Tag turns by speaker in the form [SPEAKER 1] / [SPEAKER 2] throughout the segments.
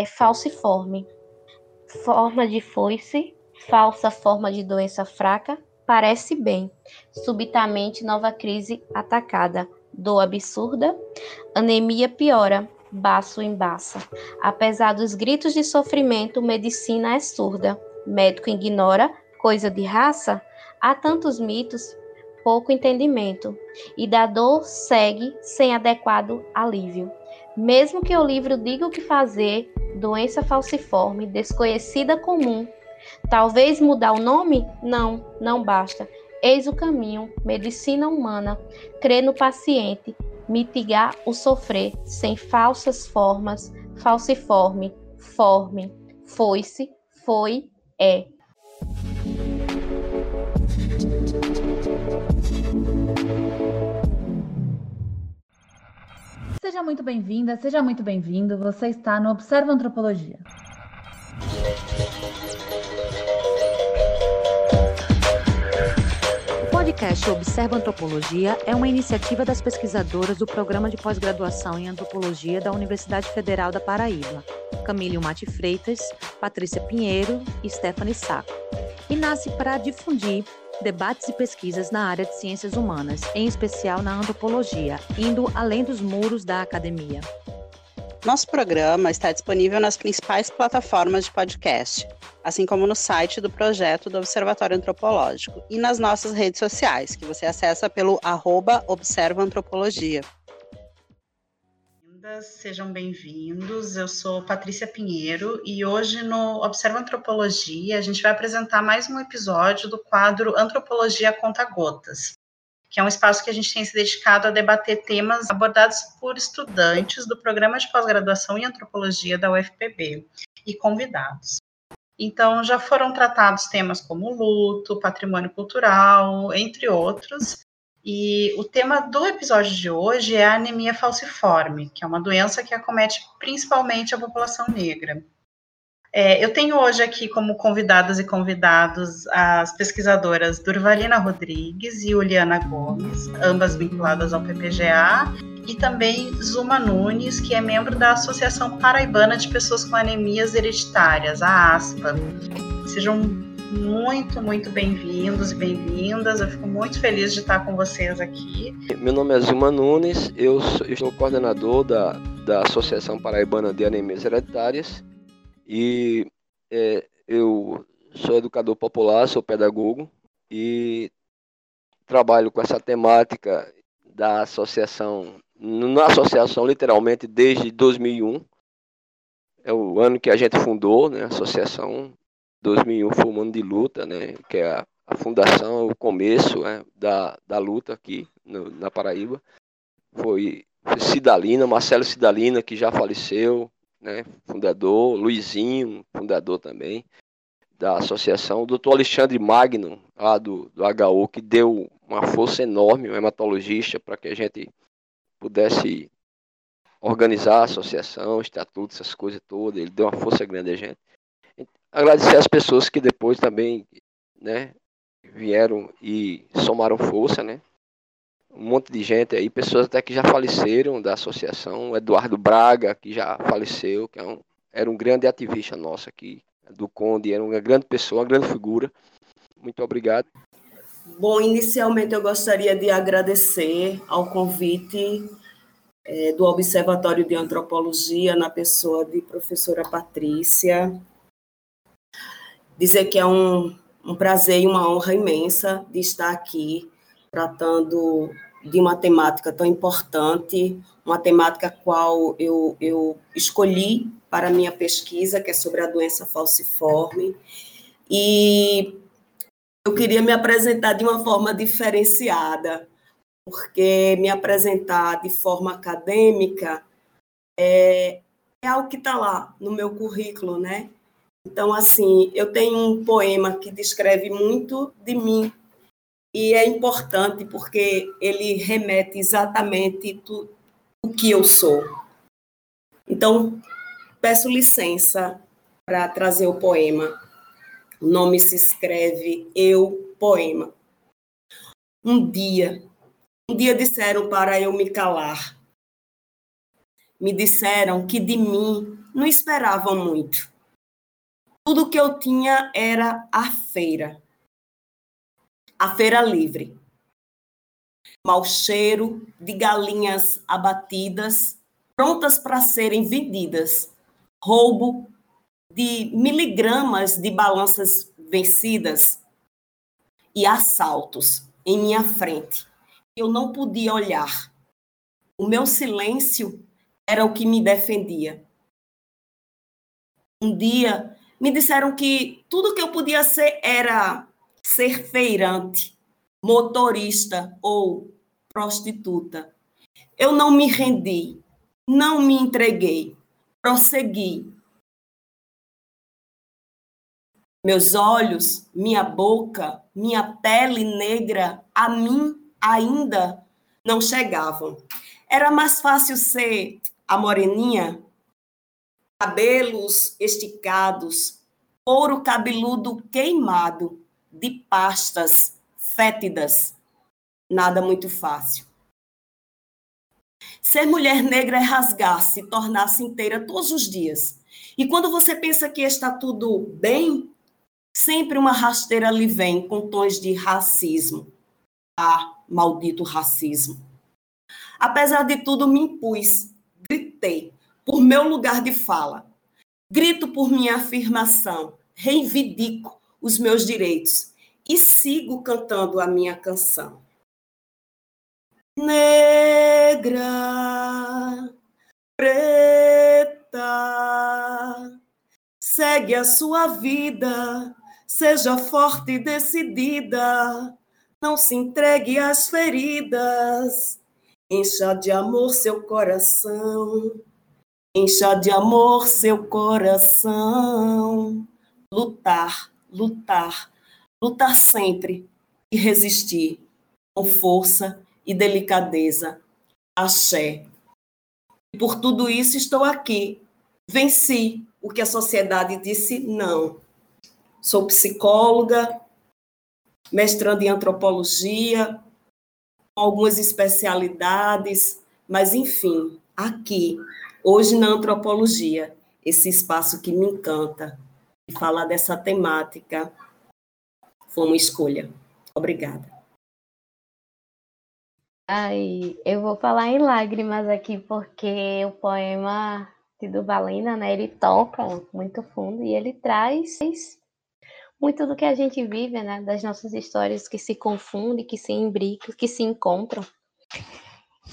[SPEAKER 1] é falciforme, forma de foice, falsa forma de doença fraca, parece bem. Subitamente nova crise atacada, dor absurda, anemia piora, baço embaça. Apesar dos gritos de sofrimento, medicina é surda. Médico ignora, coisa de raça? Há tantos mitos, pouco entendimento, e da dor segue sem adequado alívio. Mesmo que o livro diga o que fazer, doença falciforme, desconhecida comum, talvez mudar o nome? Não, não basta. Eis o caminho, medicina humana, crer no paciente, mitigar o sofrer sem falsas formas, falciforme, forme, foi-se, foi, é.
[SPEAKER 2] Seja muito bem-vinda, seja muito bem-vindo. Você está no Observa Antropologia.
[SPEAKER 3] podcast Observa Antropologia é uma iniciativa das pesquisadoras do Programa de Pós-Graduação em Antropologia da Universidade Federal da Paraíba, Camille Mate Freitas, Patrícia Pinheiro e Stephanie Saco, e nasce para difundir debates e pesquisas na área de ciências humanas, em especial na antropologia, indo além dos muros da academia.
[SPEAKER 4] Nosso programa está disponível nas principais plataformas de podcast, assim como no site do projeto do Observatório Antropológico e nas nossas redes sociais, que você acessa pelo arroba Observa Antropologia. Sejam bem-vindos. Eu sou Patrícia Pinheiro e hoje no Observa Antropologia a gente vai apresentar mais um episódio do quadro Antropologia Conta Gotas que é um espaço que a gente tem se dedicado a debater temas abordados por estudantes do programa de pós-graduação em antropologia da UFPB e convidados. Então, já foram tratados temas como luto, patrimônio cultural, entre outros. E o tema do episódio de hoje é a anemia falciforme, que é uma doença que acomete principalmente a população negra. É, eu tenho hoje aqui como convidadas e convidados as pesquisadoras Durvalina Rodrigues e Juliana Gomes, ambas vinculadas ao PPGA, e também Zuma Nunes, que é membro da Associação Paraibana de Pessoas com Anemias Hereditárias, a ASPA. Sejam muito, muito bem-vindos e bem-vindas. Eu fico muito feliz de estar com vocês aqui.
[SPEAKER 5] Meu nome é Zuma Nunes, eu sou, eu sou coordenador da, da Associação Paraibana de Anemias Hereditárias e é, eu sou educador popular, sou pedagogo e trabalho com essa temática da associação, na associação literalmente desde 2001. É o ano que a gente fundou, né, a associação 2001 foi um ano de luta, né, que é a, a fundação, o começo né, da, da luta aqui no, na Paraíba. Foi, Cidalina, Marcelo Cidalina, que já faleceu, né, fundador, Luizinho, fundador também da associação, o doutor Alexandre Magno, lá do, do HU, que deu uma força enorme, um hematologista, para que a gente pudesse organizar a associação, estatuto, essas coisas todas, ele deu uma força grande a gente. Agradecer às pessoas que depois também, né, vieram e somaram força, né, um monte de gente aí, pessoas até que já faleceram da associação, Eduardo Braga, que já faleceu, que é um, era um grande ativista nosso aqui, do Conde, era uma grande pessoa, uma grande figura. Muito obrigado.
[SPEAKER 6] Bom, inicialmente eu gostaria de agradecer ao convite é, do Observatório de Antropologia, na pessoa de professora Patrícia. Dizer que é um, um prazer e uma honra imensa de estar aqui tratando de uma temática tão importante, uma temática qual eu, eu escolhi para a minha pesquisa, que é sobre a doença falciforme, e eu queria me apresentar de uma forma diferenciada, porque me apresentar de forma acadêmica é, é algo que está lá no meu currículo, né? Então, assim, eu tenho um poema que descreve muito de mim, e é importante porque ele remete exatamente o que eu sou. Então, peço licença para trazer o poema. O nome se escreve Eu Poema. Um dia, um dia disseram para eu me calar. Me disseram que de mim não esperavam muito. Tudo que eu tinha era a feira. A feira livre. Mau cheiro de galinhas abatidas, prontas para serem vendidas. Roubo de miligramas de balanças vencidas e assaltos em minha frente. Eu não podia olhar. O meu silêncio era o que me defendia. Um dia me disseram que tudo que eu podia ser era ser feirante, motorista ou prostituta. Eu não me rendi, não me entreguei, prossegui. Meus olhos, minha boca, minha pele negra a mim ainda não chegavam. Era mais fácil ser a moreninha cabelos esticados, couro cabeludo queimado, de pastas fétidas. Nada muito fácil. Ser mulher negra é rasgar-se, tornar-se inteira todos os dias. E quando você pensa que está tudo bem, sempre uma rasteira lhe vem com tons de racismo. Ah, maldito racismo. Apesar de tudo, me impus, gritei, por meu lugar de fala. Grito por minha afirmação, reivindico os meus direitos. E sigo cantando a minha canção. Negra, preta, segue a sua vida, seja forte e decidida, não se entregue às feridas, encha de amor seu coração Encha de amor seu coração. Lutar, lutar, lutar sempre e resistir com força e delicadeza. Axé. E por tudo isso estou aqui. Venci o que a sociedade disse não. Sou psicóloga, mestrando em antropologia, algumas especialidades, mas enfim, aqui Hoje, na antropologia, esse espaço que me encanta, e falar dessa temática foi uma escolha. Obrigada.
[SPEAKER 1] Ai, eu vou falar em lágrimas aqui, porque o poema de Duvalina, né, ele toca muito fundo e ele traz muito do que a gente vive, né, das nossas histórias que se confundem, que se imbricam, que se encontram.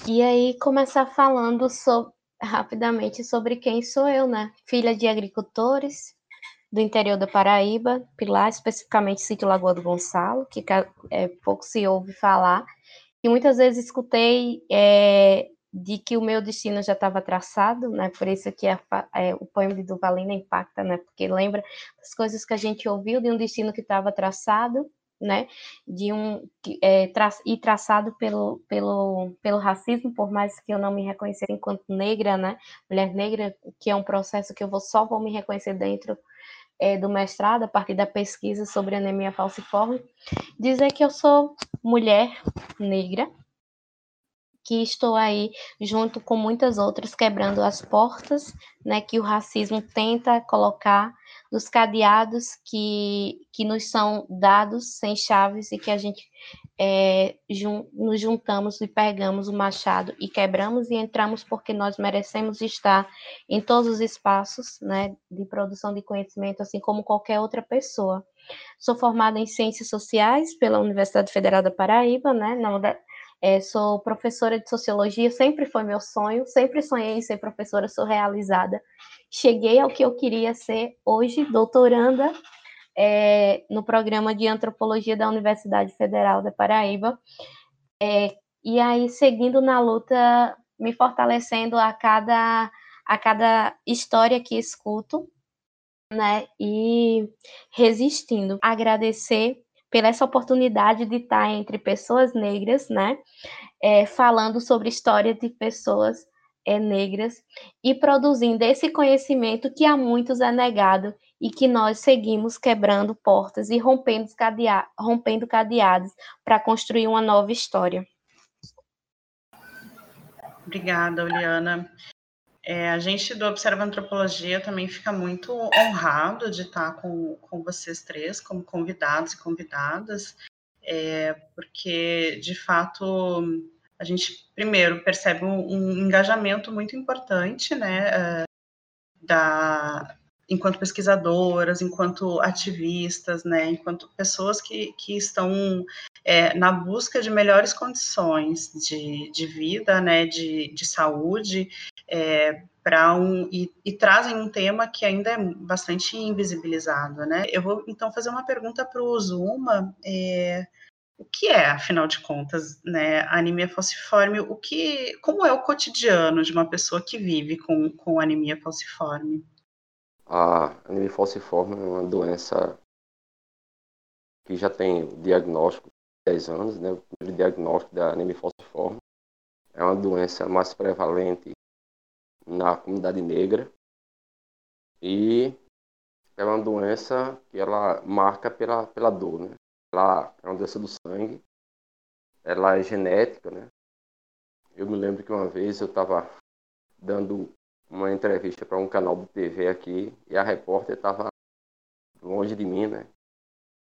[SPEAKER 1] E aí começar falando sobre, rapidamente sobre quem sou eu, né? Filha de agricultores do interior da Paraíba, Pilar, especificamente sítio Lagoa do Gonçalo, que é, pouco se ouve falar, e muitas vezes escutei é, de que o meu destino já estava traçado, né? Por isso que a, é, o poema de Duvalina impacta, né? Porque lembra das coisas que a gente ouviu de um destino que estava traçado né, de um é, tra e traçado pelo, pelo, pelo racismo, por mais que eu não me reconhecer enquanto negra, né, mulher negra, que é um processo que eu vou, só vou me reconhecer dentro é, do mestrado, a partir da pesquisa sobre anemia falciforme, dizer que eu sou mulher negra, que estou aí junto com muitas outras quebrando as portas, né, que o racismo tenta colocar dos cadeados que, que nos são dados sem chaves e que a gente é, jun, nos juntamos e pegamos o machado e quebramos e entramos porque nós merecemos estar em todos os espaços né, de produção de conhecimento, assim como qualquer outra pessoa. Sou formada em Ciências Sociais pela Universidade Federal da Paraíba, né, na, é, sou professora de sociologia, sempre foi meu sonho, sempre sonhei em ser professora, sou realizada. Cheguei ao que eu queria ser hoje, doutoranda é, no programa de antropologia da Universidade Federal da Paraíba. É, e aí, seguindo na luta, me fortalecendo a cada, a cada história que escuto, né? E resistindo. Agradecer pela essa oportunidade de estar entre pessoas negras, né? É, falando sobre história de pessoas é, negras e produzindo esse conhecimento que a muitos é negado e que nós seguimos quebrando portas e rompendo, cadea rompendo cadeados para construir uma nova história.
[SPEAKER 4] Obrigada, Oliana. É, a gente do Observa Antropologia também fica muito honrado de estar com, com vocês três como convidados e convidadas, é, porque de fato a gente primeiro percebe um, um engajamento muito importante, né, uh, da enquanto pesquisadoras, enquanto ativistas, né, enquanto pessoas que, que estão é, na busca de melhores condições de, de vida, né, de, de saúde, é, para um e, e, trazem um tema que ainda é bastante invisibilizado, né? Eu vou então fazer uma pergunta para o Zuma. É, o que é, afinal de contas, né, anemia falciforme? O que, como é o cotidiano de uma pessoa que vive com, com anemia falciforme?
[SPEAKER 5] A anemia falciforme é uma doença que já tem diagnóstico de 10 anos, né? O diagnóstico da anemia falciforme é uma doença mais prevalente na comunidade negra e é uma doença que ela marca pela, pela dor, né? Ela é uma doença do sangue, ela é genética, né? Eu me lembro que uma vez eu estava dando uma entrevista para um canal de TV aqui e a repórter estava longe de mim, né?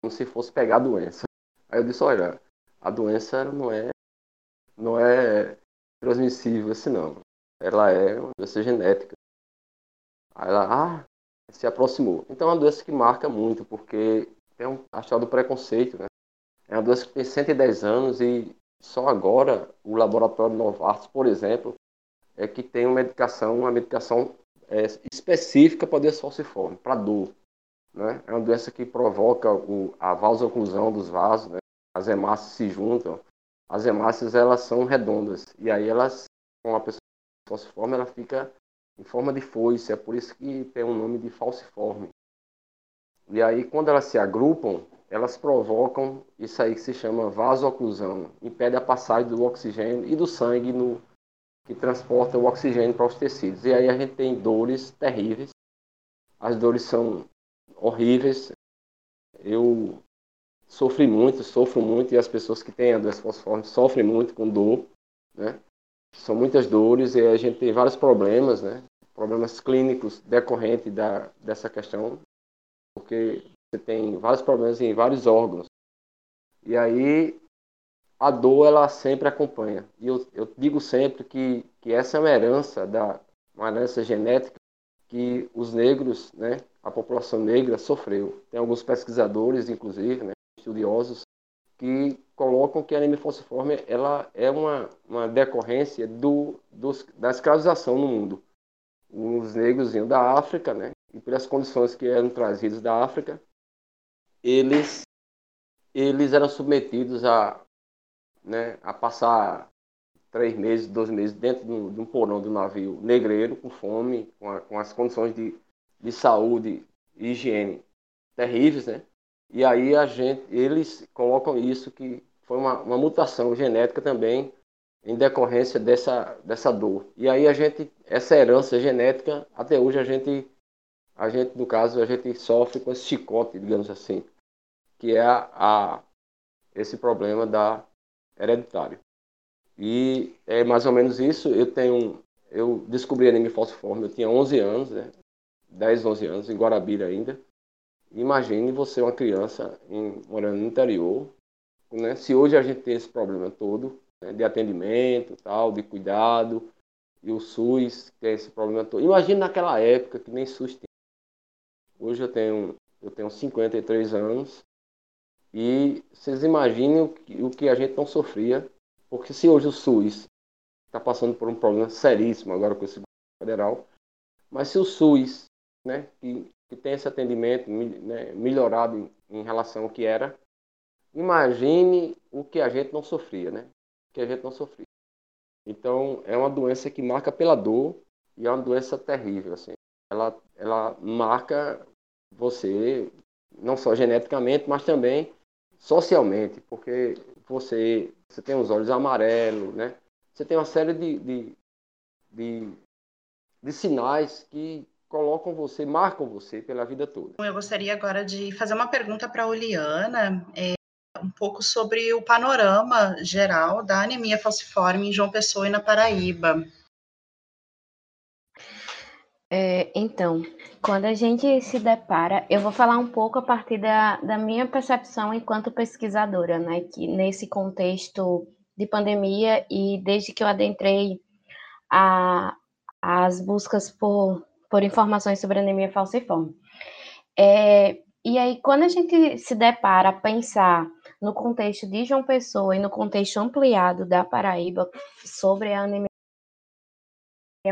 [SPEAKER 5] Como se fosse pegar a doença. Aí eu disse, olha, a doença não é não é transmissível assim não. Ela é uma doença genética. Aí ela, ah, se aproximou. Então é uma doença que marca muito, porque tem um achado do preconceito, né? É uma doença que tem 110 anos e só agora o laboratório Novartis, por exemplo, é que tem uma medicação, uma medicação é, específica para doença falciforme, para dor. Né? É uma doença que provoca o, a vasoclusão dos vasos, né? as hemácias se juntam. As hemácias elas são redondas e aí elas, com a pessoa falciforme, ela fica em forma de foice, é por isso que tem o um nome de falciforme. E aí, quando elas se agrupam, elas provocam isso aí que se chama vasoclusão, impede a passagem do oxigênio e do sangue no, que transporta o oxigênio para os tecidos. E aí a gente tem dores terríveis. As dores são horríveis. Eu sofri muito, sofro muito, e as pessoas que têm a doença falciforme sofrem muito com dor, né? São muitas dores e a gente tem vários problemas, né? Problemas clínicos decorrentes da, dessa questão porque você tem vários problemas em vários órgãos. E aí a dor ela sempre acompanha. E eu, eu digo sempre que, que essa é uma herança da uma herança genética que os negros, né, a população negra sofreu. Tem alguns pesquisadores, inclusive, né, estudiosos, que colocam que a anemia falciforme ela é uma, uma decorrência do, dos, da escravização no mundo. Os negros vinham da África, né, e pelas condições que eram trazidas da África, eles eles eram submetidos a né, a passar três meses, dois meses dentro de um, de um porão do navio negreiro, com fome, com, a, com as condições de, de saúde e higiene terríveis, né? E aí a gente, eles colocam isso que foi uma, uma mutação genética também em decorrência dessa, dessa dor. E aí a gente, essa herança genética, até hoje a gente a gente, no caso, a gente sofre com esse chicote, digamos assim, que é a, a esse problema da hereditário. E é mais ou menos isso. Eu tenho, eu descobri anemia falciforme, eu tinha 11 anos, né? 10, 11 anos, em Guarabira ainda. Imagine você, uma criança, em, morando no interior, né? Se hoje a gente tem esse problema todo, né? de atendimento, tal, de cuidado, e o SUS tem esse problema todo. Imagine naquela época que nem SUS. Hoje eu tenho, eu tenho 53 anos e vocês imaginem o que, o que a gente não sofria, porque se hoje o SUS está passando por um problema seríssimo agora com esse federal, mas se o SUS, né, que, que tem esse atendimento né, melhorado em, em relação ao que era, imagine o que a gente não sofria, né? O que a gente não sofria. Então, é uma doença que marca pela dor e é uma doença terrível, assim. Ela, ela marca você, não só geneticamente, mas também socialmente, porque você, você tem os olhos amarelos, né? Você tem uma série de, de, de, de sinais que colocam você, marcam você pela vida toda.
[SPEAKER 4] Eu gostaria agora de fazer uma pergunta para a Oliana, é, um pouco sobre o panorama geral da anemia falciforme em João Pessoa e na Paraíba.
[SPEAKER 1] É, então, quando a gente se depara, eu vou falar um pouco a partir da, da minha percepção enquanto pesquisadora, né? Que nesse contexto de pandemia e desde que eu adentrei a, as buscas por, por informações sobre anemia falciforme. É, e aí, quando a gente se depara a pensar no contexto de João Pessoa e no contexto ampliado da Paraíba sobre a anemia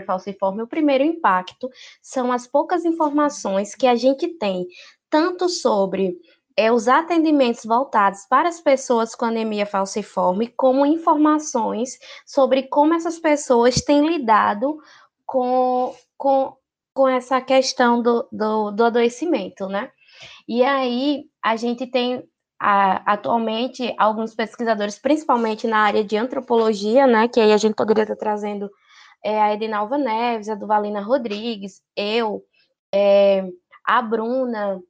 [SPEAKER 1] falciforme, o primeiro impacto são as poucas informações que a gente tem, tanto sobre é, os atendimentos voltados para as pessoas com anemia falciforme, como informações sobre como essas pessoas têm lidado com, com, com essa questão do, do, do adoecimento, né? E aí a gente tem a, atualmente alguns pesquisadores, principalmente na área de antropologia, né? Que aí a gente poderia estar trazendo é, a Edinalva Neves, a Duvalina Rodrigues, eu, é, a Bruna,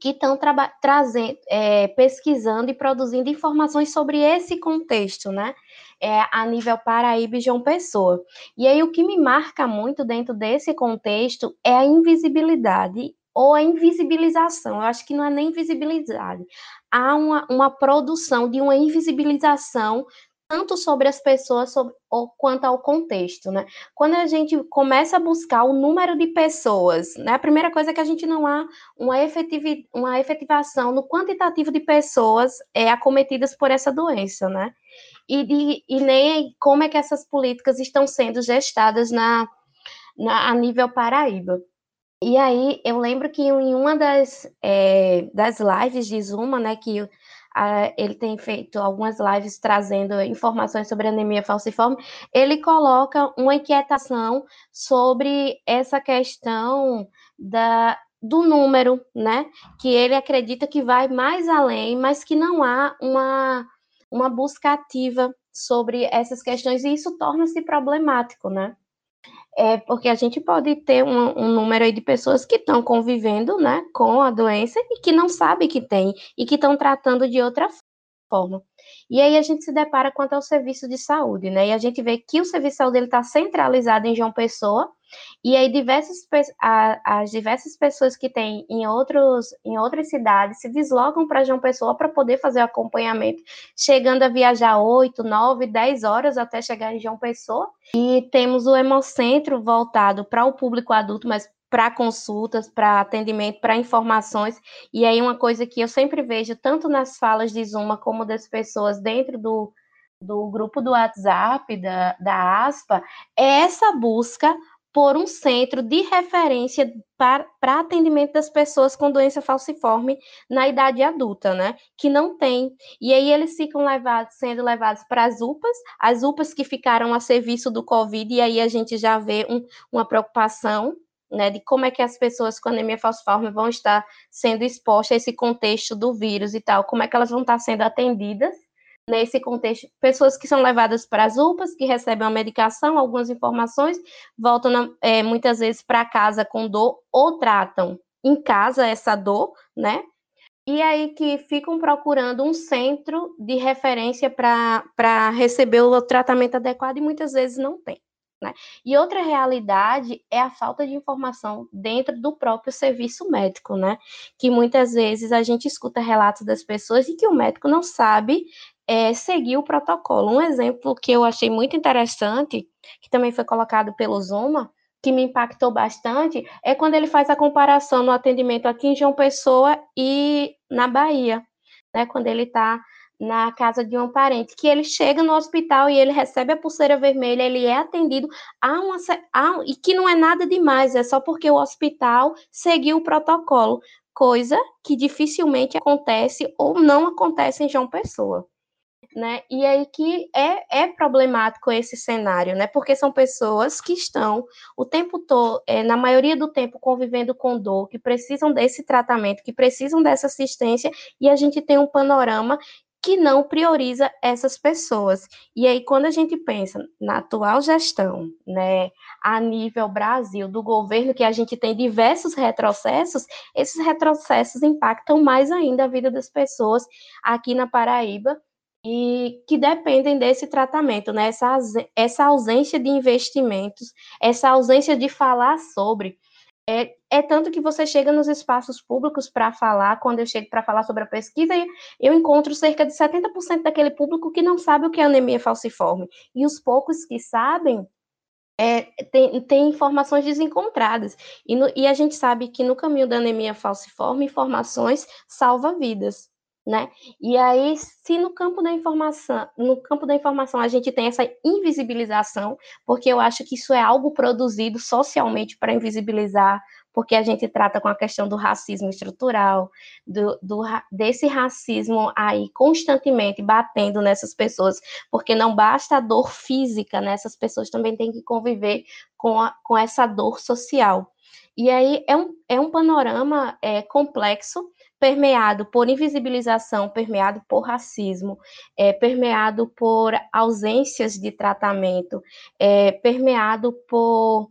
[SPEAKER 1] que estão trazendo, é, pesquisando e produzindo informações sobre esse contexto, né? É, a nível Paraíba e João Pessoa. E aí o que me marca muito dentro desse contexto é a invisibilidade ou a invisibilização. Eu acho que não é nem invisibilidade. Há uma, uma produção de uma invisibilização tanto sobre as pessoas sobre, ou, quanto ao contexto, né? Quando a gente começa a buscar o número de pessoas, né? A primeira coisa é que a gente não há uma, efetiv, uma efetivação no quantitativo de pessoas é, acometidas por essa doença, né? E, de, e nem como é que essas políticas estão sendo gestadas na, na a nível Paraíba. E aí eu lembro que em uma das, é, das lives de Zuma, né, que ele tem feito algumas lives trazendo informações sobre anemia falciforme, ele coloca uma inquietação sobre essa questão da, do número, né? Que ele acredita que vai mais além, mas que não há uma, uma busca ativa sobre essas questões, e isso torna-se problemático, né? É porque a gente pode ter um, um número aí de pessoas que estão convivendo, né, com a doença e que não sabem que tem e que estão tratando de outra forma. E aí a gente se depara quanto ao serviço de saúde, né? E a gente vê que o serviço de saúde está centralizado em João Pessoa, e aí diversas, as diversas pessoas que têm em, outros, em outras cidades se deslocam para João Pessoa para poder fazer o acompanhamento, chegando a viajar 8, 9, 10 horas até chegar em João Pessoa. E temos o Hemocentro voltado para o público adulto, mas para consultas, para atendimento, para informações. E aí uma coisa que eu sempre vejo, tanto nas falas de Zuma como das pessoas dentro do, do grupo do WhatsApp, da, da ASPA, é essa busca por um centro de referência para, atendimento das pessoas com doença falciforme na idade adulta, né? Que não tem. E aí eles ficam levados, sendo levados para as UPAs, as UPAs que ficaram a serviço do Covid, e aí a gente já vê um, uma preocupação né, de como é que as pessoas com anemia falciforme vão estar sendo expostas a esse contexto do vírus e tal, como é que elas vão estar sendo atendidas nesse contexto. Pessoas que são levadas para as UPAs, que recebem uma medicação, algumas informações, voltam é, muitas vezes para casa com dor ou tratam em casa essa dor, né? E aí que ficam procurando um centro de referência para receber o tratamento adequado e muitas vezes não tem. Né? E outra realidade é a falta de informação dentro do próprio serviço médico, né? Que muitas vezes a gente escuta relatos das pessoas e que o médico não sabe é, seguir o protocolo. Um exemplo que eu achei muito interessante, que também foi colocado pelo Zuma, que me impactou bastante, é quando ele faz a comparação no atendimento aqui em João Pessoa e na Bahia, né? Quando ele está na casa de um parente, que ele chega no hospital e ele recebe a pulseira vermelha, ele é atendido a uma, a, e que não é nada demais, é só porque o hospital seguiu o protocolo, coisa que dificilmente acontece ou não acontece em João Pessoa. Né? E aí que é, é problemático esse cenário, né? Porque são pessoas que estão o tempo todo, é, na maioria do tempo, convivendo com dor, que precisam desse tratamento, que precisam dessa assistência, e a gente tem um panorama que não prioriza essas pessoas. E aí, quando a gente pensa na atual gestão, né, a nível Brasil, do governo, que a gente tem diversos retrocessos, esses retrocessos impactam mais ainda a vida das pessoas aqui na Paraíba e que dependem desse tratamento, né? Essa, essa ausência de investimentos, essa ausência de falar sobre. É, é tanto que você chega nos espaços públicos para falar, quando eu chego para falar sobre a pesquisa, eu encontro cerca de 70% daquele público que não sabe o que é anemia falciforme. E os poucos que sabem é, tem, tem, informações desencontradas. E, no, e, a gente sabe que no caminho da anemia falciforme, informações salva vidas né? E aí, se no campo da informação, no campo da informação a gente tem essa invisibilização, porque eu acho que isso é algo produzido socialmente para invisibilizar, porque a gente trata com a questão do racismo estrutural, do, do, desse racismo aí constantemente batendo nessas pessoas, porque não basta a dor física, né? Essas pessoas também têm que conviver com, a, com essa dor social. E aí é um, é um panorama é, complexo, permeado por invisibilização, permeado por racismo, é, permeado por ausências de tratamento, é, permeado por,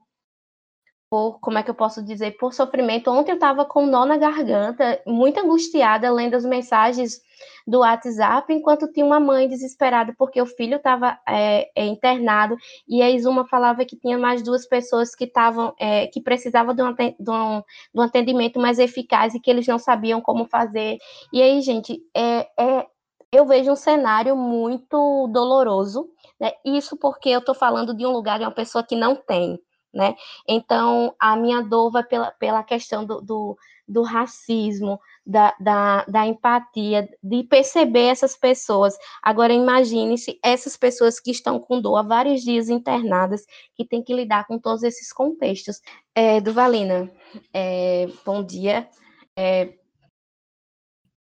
[SPEAKER 1] por, como é que eu posso dizer, por sofrimento. Ontem eu estava com um nó na garganta, muito angustiada, lendo as mensagens do WhatsApp, enquanto tinha uma mãe desesperada porque o filho estava é, é, internado e a Isuma falava que tinha mais duas pessoas que estavam é, que precisavam de um, de, um, de um atendimento mais eficaz e que eles não sabiam como fazer. E aí, gente, é, é eu vejo um cenário muito doloroso, né? Isso porque eu estou falando de um lugar de uma pessoa que não tem, né? Então, a minha dor vai pela, pela questão do, do, do racismo, da, da, da, empatia, de perceber essas pessoas. Agora, imagine-se essas pessoas que estão com dor há vários dias internadas, que têm que lidar com todos esses contextos. É, Duvalina, é, bom dia. É,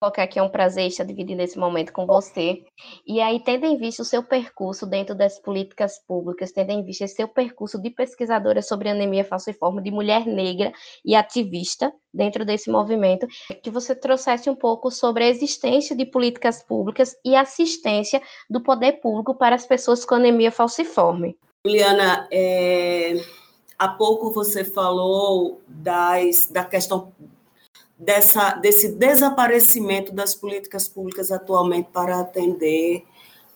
[SPEAKER 1] colocar aqui é um prazer estar dividindo esse momento com você. E aí, tendo em vista o seu percurso dentro das políticas públicas, tendo em vista seu percurso de pesquisadora sobre anemia falciforme, de mulher negra e ativista dentro desse movimento, que você trouxesse um pouco sobre a existência de políticas públicas e assistência do poder público para as pessoas com anemia falciforme.
[SPEAKER 6] Juliana, é... há pouco você falou das, da questão dessa, desse desaparecimento das políticas públicas atualmente para atender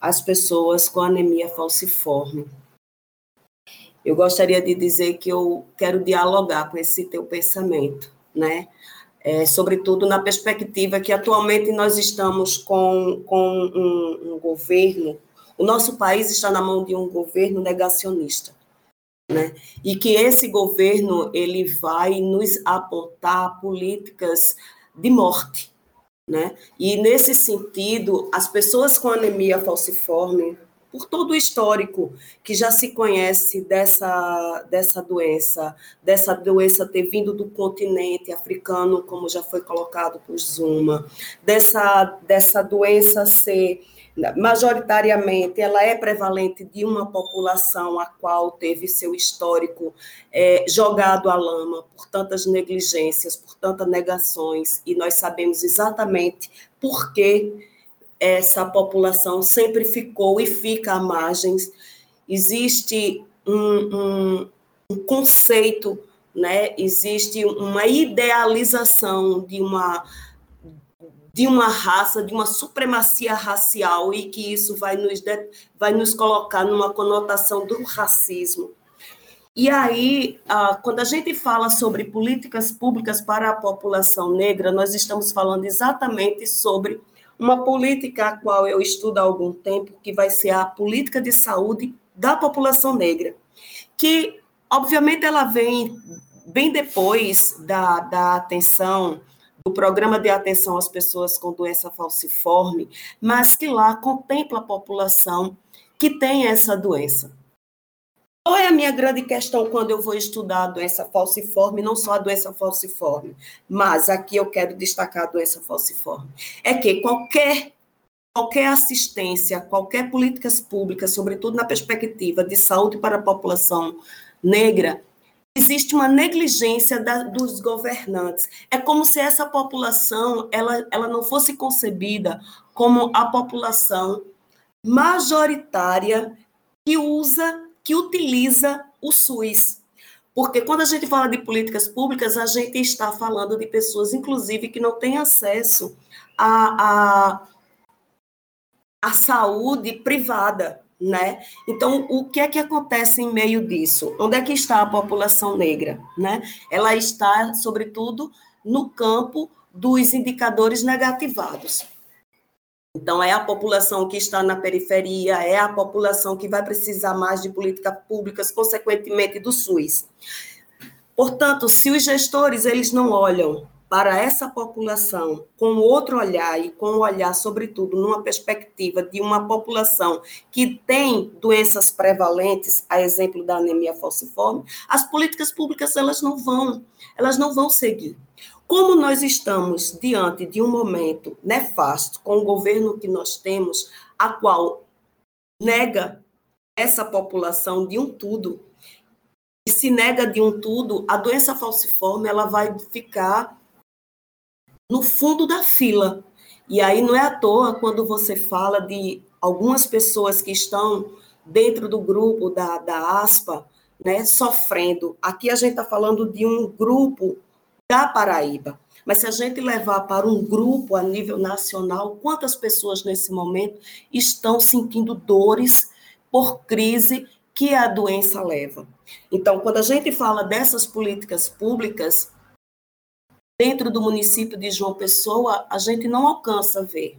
[SPEAKER 6] as pessoas com anemia falciforme. Eu gostaria de dizer que eu quero dialogar com esse teu pensamento, né? É, sobretudo na perspectiva que atualmente nós estamos com, com um, um governo, o nosso país está na mão de um governo negacionista né? E que esse governo ele vai nos apontar políticas de morte, né? E nesse sentido, as pessoas com anemia falciforme, por todo o histórico que já se conhece dessa, dessa doença, dessa doença ter vindo do continente africano, como já foi colocado por Zuma, dessa, dessa doença ser majoritariamente ela é prevalente de uma população a qual teve seu histórico é, jogado à lama por tantas negligências, por tantas negações, e nós sabemos exatamente por que essa população sempre ficou e fica à margem. Existe um, um, um conceito, né? existe uma idealização de uma de uma raça, de uma supremacia racial, e que isso vai nos, vai nos colocar numa conotação do racismo. E aí, quando a gente fala sobre políticas públicas para a população negra, nós estamos falando exatamente sobre uma política a qual eu estudo há algum tempo, que vai ser a política de saúde da população negra, que, obviamente, ela vem bem depois da, da atenção do Programa de Atenção às Pessoas com Doença Falciforme, mas que lá contempla a população que tem essa doença. Qual é a minha grande questão quando eu vou estudar a doença falciforme, não só a doença falciforme, mas aqui eu quero destacar a doença falciforme, é que qualquer qualquer assistência, qualquer políticas públicas, sobretudo na perspectiva de saúde para a população negra, existe uma negligência da, dos governantes. É como se essa população ela, ela não fosse concebida como a população majoritária que usa, que utiliza o SUS. Porque quando a gente fala de políticas públicas, a gente está falando de pessoas, inclusive, que não têm acesso a, a a saúde privada, né? Então, o que é que acontece em meio disso? Onde é que está a população negra, né? Ela está, sobretudo, no campo dos indicadores negativados. Então, é a população que está na periferia, é a população que vai precisar mais de políticas públicas, consequentemente do SUS. Portanto, se os gestores eles não olham para essa população com outro olhar e com um olhar, sobretudo, numa perspectiva de uma população que tem doenças prevalentes, a exemplo da anemia falciforme, as políticas públicas elas não vão, elas não vão seguir. Como nós estamos diante de um momento nefasto com o governo que nós temos, a qual nega essa população de um tudo, e se nega de um tudo, a doença falciforme ela vai ficar no fundo da fila. E aí não é à toa quando você fala de algumas pessoas que estão dentro do grupo da, da ASPA, né, sofrendo. Aqui a gente está falando de um grupo da Paraíba. Mas se a gente levar para um grupo a nível nacional, quantas pessoas nesse momento estão sentindo dores por crise que a doença leva? Então, quando a gente fala dessas políticas públicas, dentro do município de João Pessoa, a gente não alcança ver.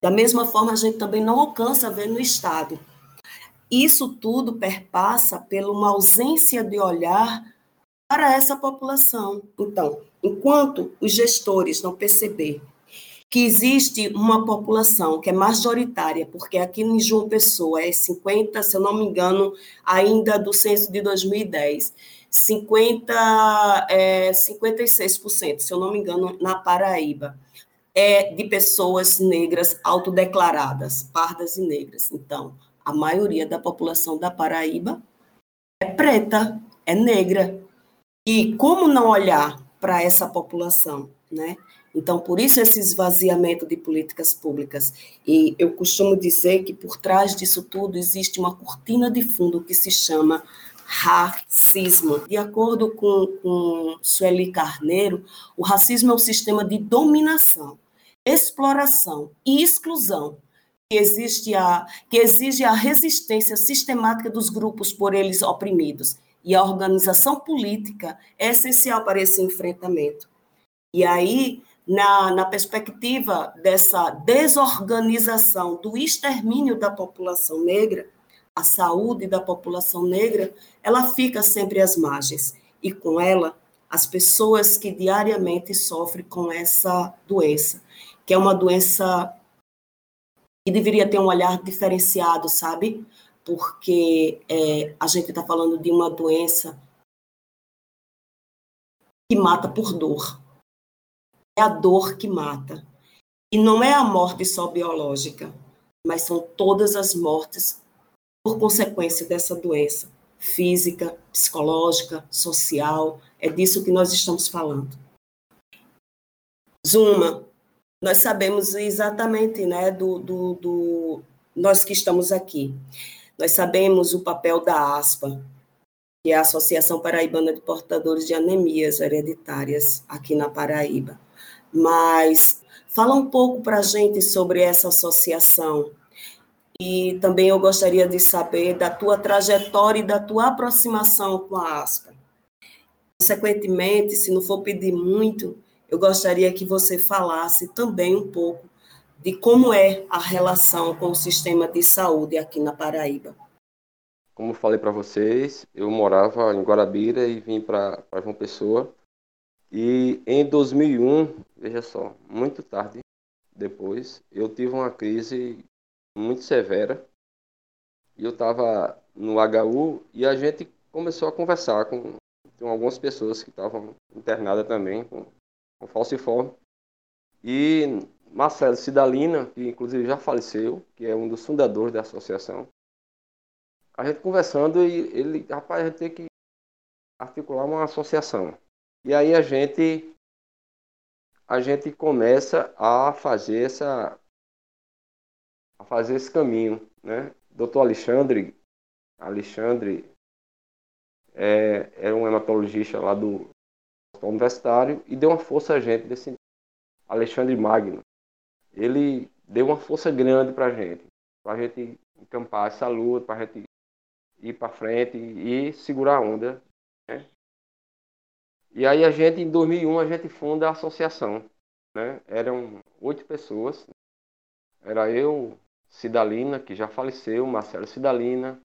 [SPEAKER 6] Da mesma forma, a gente também não alcança ver no Estado. Isso tudo perpassa por uma ausência de olhar para essa população. Então, enquanto os gestores não perceber que existe uma população que é majoritária, porque aqui em João Pessoa é 50, se eu não me engano, ainda do censo de 2010, 50, é, 56%, se eu não me engano, na Paraíba, é de pessoas negras autodeclaradas, pardas e negras. Então, a maioria da população da Paraíba é preta, é negra. E como não olhar para essa população, né? Então, por isso esse esvaziamento de políticas públicas. E eu costumo dizer que por trás disso tudo existe uma cortina de fundo que se chama racismo. De acordo com, com Sueli Carneiro, o racismo é um sistema de dominação, exploração e exclusão que, existe a, que exige a resistência sistemática dos grupos por eles oprimidos. E a organização política é essencial para esse enfrentamento. E aí, na, na perspectiva dessa desorganização, do extermínio da população negra, a saúde da população negra, ela fica sempre às margens. E com ela, as pessoas que diariamente sofrem com essa doença, que é uma doença que deveria ter um olhar diferenciado, sabe? Porque é, a gente está falando de uma doença que mata por dor. É a dor que mata. E não é a morte só biológica, mas são todas as mortes por consequência dessa doença física, psicológica, social. É disso que nós estamos falando. Zuma, nós sabemos exatamente, né, do, do, do, nós que estamos aqui, nós sabemos o papel da ASPA, que é a Associação Paraibana de Portadores de Anemias Hereditárias, aqui na Paraíba. Mas fala um pouco para a gente sobre essa associação, e também eu gostaria de saber da tua trajetória e da tua aproximação com a ASPA. Consequentemente, se não for pedir muito, eu gostaria que você falasse também um pouco de como é a relação com o sistema de saúde aqui na Paraíba.
[SPEAKER 5] Como falei para vocês, eu morava em Guarabira e vim para João Pessoa. E em 2001, veja só, muito tarde depois, eu tive uma crise muito severa. E eu estava no HU e a gente começou a conversar com, com algumas pessoas que estavam internadas também com, com falciforme. E Marcelo Cidalina, que inclusive já faleceu, que é um dos fundadores da associação, a gente conversando e ele, rapaz, a gente tem que articular uma associação. E aí a gente a gente começa a fazer essa a fazer esse caminho, né? Doutor Alexandre, Alexandre é, é um hematologista lá do Hospital Universitário e deu uma força a gente desse Alexandre Magno. Ele deu uma força grande para a gente, para a gente encampar essa luta, para a gente ir para frente e segurar a onda. Né? E aí a gente, em 2001, a gente funda a associação. Né? Eram oito pessoas. Era eu, Cidalina, que já faleceu, Marcelo Cidalina,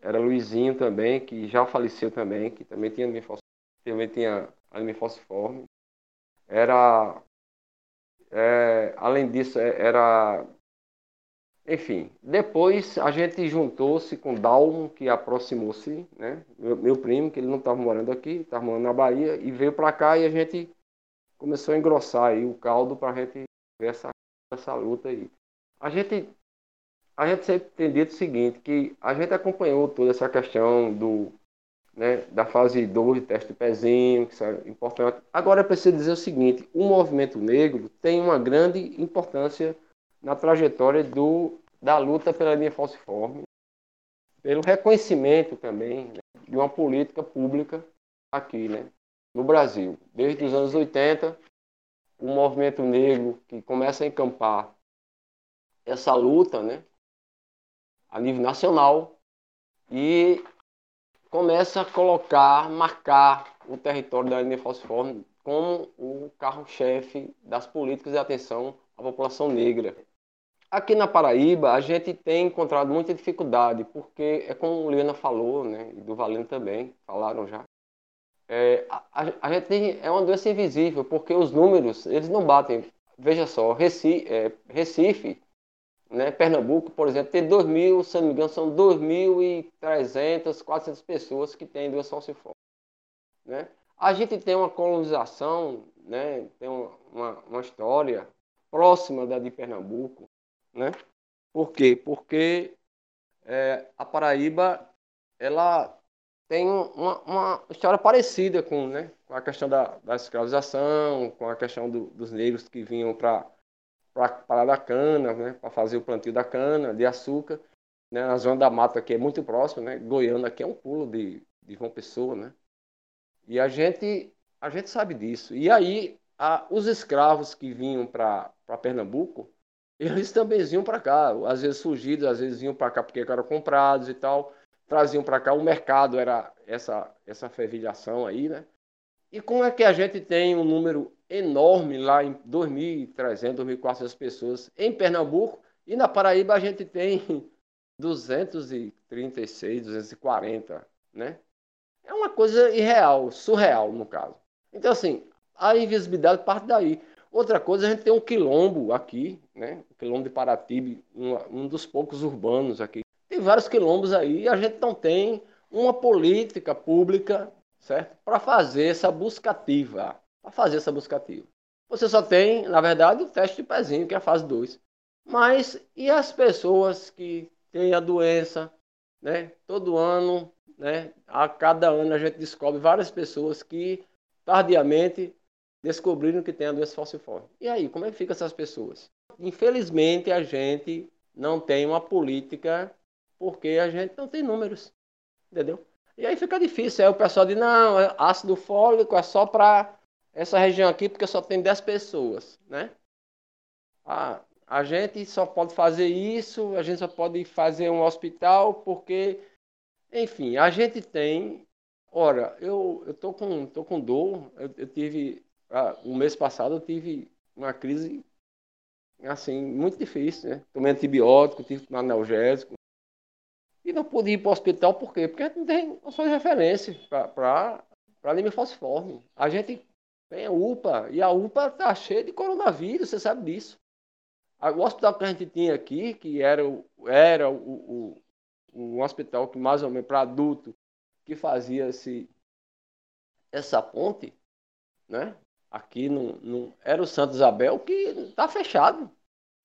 [SPEAKER 5] era Luizinho também, que já faleceu também, que também tinha também tinha falciforme. Era, é, além disso, é, era, enfim, depois a gente juntou-se com Dalmo, que aproximou-se, né, meu, meu, primo, que ele não estava morando aqui, estava morando na Bahia, e veio para cá e a gente começou a engrossar aí o caldo para a gente ver essa, essa luta aí. A gente a gente sempre tem dito o seguinte, que a gente acompanhou toda essa questão do, né, da fase 2 de teste de pezinho, que é importante. Agora é preciso dizer o seguinte, o movimento negro tem uma grande importância na trajetória do, da luta pela linha falciforme, pelo reconhecimento também né, de uma política pública aqui, né, no Brasil. Desde os anos 80, o movimento negro que começa a encampar essa luta, né, a nível nacional e começa a colocar, marcar o território da linha falciforme como o carro-chefe das políticas de atenção à população negra. Aqui na Paraíba, a gente tem encontrado muita dificuldade, porque é como o Liana falou, né, e do Valendo também, falaram já, é, a, a, gente tem, é uma doença invisível, porque os números, eles não batem. Veja só, Recife, é, Recife né? Pernambuco, por exemplo, tem 2 mil, se não me engano, são 2.300, 400 pessoas que têm doença falciforme. Né? A gente tem uma colonização, né? tem uma, uma história próxima da de Pernambuco. Né? Por quê? Porque é, a Paraíba ela tem uma, uma, história parecida com, né, com a questão da, da escravização, com a questão do, dos negros que vinham para para parar da cana, né, para fazer o plantio da cana, de açúcar, né, na zona da mata que é muito próxima, né, Goiânia aqui é um pulo de, de João Pessoa, né, e a gente, a gente sabe disso. E aí, a, os escravos que vinham para Pernambuco, eles também vinham para cá, às vezes fugidos, às vezes vinham para cá porque eram comprados e tal, traziam para cá, o mercado era essa, essa fervilhação aí, né, e como é que a gente tem um número enorme lá em 2.300, 2.400 pessoas em Pernambuco e na Paraíba a gente tem 236, 240, né? É uma coisa irreal, surreal no caso. Então assim, a invisibilidade parte daí. Outra coisa, a gente tem um quilombo aqui, né? O quilombo de Paratibe, um, um dos poucos urbanos aqui. Tem vários quilombos aí e a gente não tem uma política pública, certo? Para fazer essa busca ativa para fazer essa busca ativa. Você só tem, na verdade, o teste de pezinho, que é a fase 2. Mas e as pessoas que têm a doença, né? Todo ano, né? A cada ano a gente descobre várias pessoas que tardiamente descobriram que tem a doença falciforme. E aí, como é que fica essas pessoas? Infelizmente, a gente não tem uma política porque a gente não tem números, entendeu? E aí fica difícil. Aí o pessoal diz, não, é ácido fólico é só para essa região aqui porque só tem 10 pessoas, né? A, a gente só pode fazer isso, a gente só pode fazer um hospital porque, enfim, a gente tem. Ora, eu, eu tô, com, tô com dor, eu, eu tive. Ah, o mês passado eu tive uma crise assim, muito difícil, né? Tomei antibiótico, tive um analgésico. E não pude ir para o hospital, por quê? Porque não tem noções de referência para anemia falciforme. A gente tem UPA, e a UPA está cheia de coronavírus, você sabe disso. O hospital que a gente tinha aqui, que era, era o, o, um hospital que mais ou menos para adulto, que fazia esse, essa ponte, né? Aqui no, no, era o Santo Isabel, que está fechado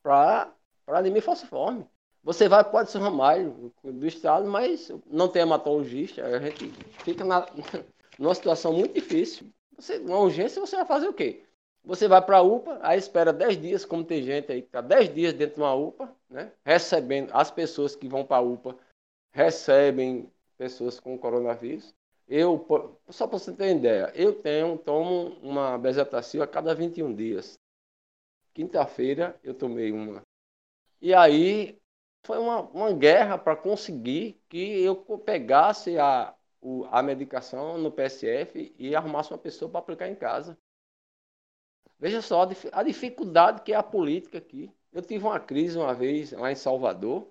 [SPEAKER 5] para anemia falciforme. Você vai, pode ser Ramalho do estado, mas não tem hematologista, a gente fica na, numa situação muito difícil. Você, uma urgência, você vai fazer o quê? Você vai para a UPA, aí espera 10 dias, como tem gente aí que está 10 dias dentro de uma UPA, né? recebendo, as pessoas que vão para a UPA recebem pessoas com coronavírus. Eu, só para você ter ideia, eu tenho, tomo uma bezetacil a cada 21 dias. Quinta-feira eu tomei uma E aí foi uma, uma guerra para conseguir que eu pegasse a, o, a medicação no PSF e arrumasse uma pessoa para aplicar em casa. Veja só a dificuldade que é a política aqui. Eu tive uma crise uma vez lá em Salvador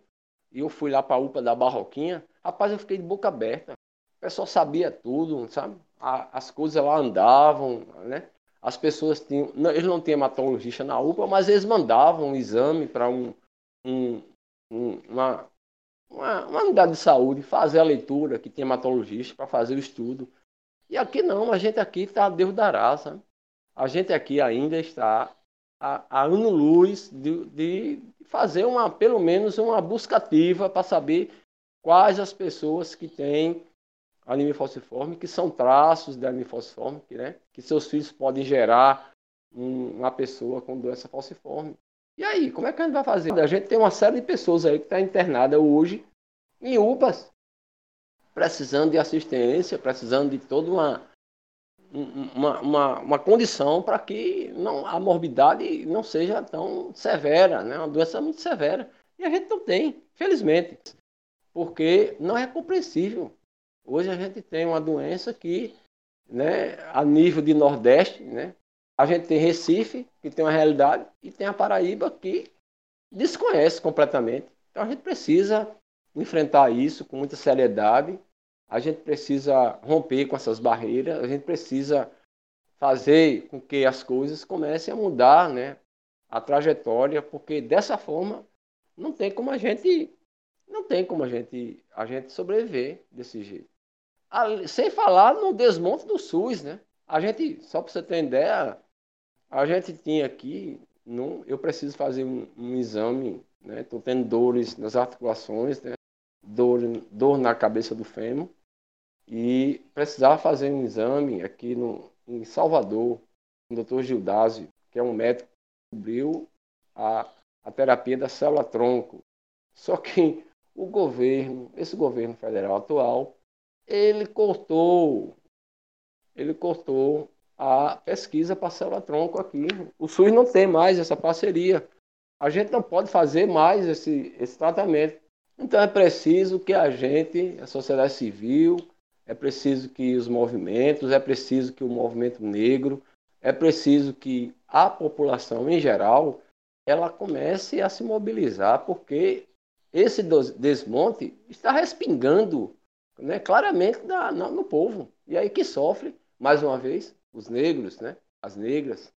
[SPEAKER 5] e eu fui lá para a UPA da Barroquinha. Rapaz, eu fiquei de boca aberta. O pessoal sabia tudo, sabe? as coisas lá andavam, né? As pessoas tinham, eles não tinham hematologista na UPA, mas eles mandavam um exame para um, um, um, uma, uma, uma, unidade de saúde fazer a leitura, que tinha hematologista, para fazer o estudo. E aqui não, a gente aqui está Deus dará, sabe? A gente aqui ainda está a, a ano-luz de, de fazer uma, pelo menos uma busca ativa para saber quais as pessoas que têm anemia falciforme, que são traços da anemia falciforme, que, né, que seus filhos podem gerar um, uma pessoa com doença falciforme. E aí, como é que a gente vai fazer? A gente tem uma série de pessoas aí que está internada hoje em UPAs, precisando de assistência, precisando de toda uma, uma, uma, uma condição para que não, a morbidade não seja tão severa, né? uma doença muito severa. E a gente não tem, felizmente, porque não é compreensível Hoje a gente tem uma doença que, né, a nível de Nordeste, né, a gente tem Recife, que tem uma realidade, e tem a Paraíba, que desconhece completamente. Então a gente precisa enfrentar isso com muita seriedade, a gente precisa romper com essas barreiras, a gente precisa fazer com que as coisas comecem a mudar, né? A trajetória, porque dessa forma não tem como a gente não tem como a gente a gente sobreviver desse jeito. Sem falar no desmonte do SUS, né? A gente, só para você ter ideia, a gente tinha aqui, num, eu preciso fazer um, um exame, né? Estou tendo dores nas articulações, né? Dor, dor na cabeça do fêmur. E precisava fazer um exame aqui no, em Salvador, o doutor Gildásio, que é um médico que cobriu a, a terapia da célula-tronco. Só que o governo, esse governo federal atual, ele cortou, ele cortou a pesquisa para célula-tronco aqui. O SUS não tem mais essa parceria. A gente não pode fazer mais esse, esse tratamento. Então é preciso que a gente, a sociedade civil, é preciso que os movimentos, é preciso que o movimento negro, é preciso que a população em geral, ela comece a se mobilizar, porque esse desmonte está respingando né, claramente na, na, no povo. E aí que sofre, mais uma vez, os negros, né, as negras.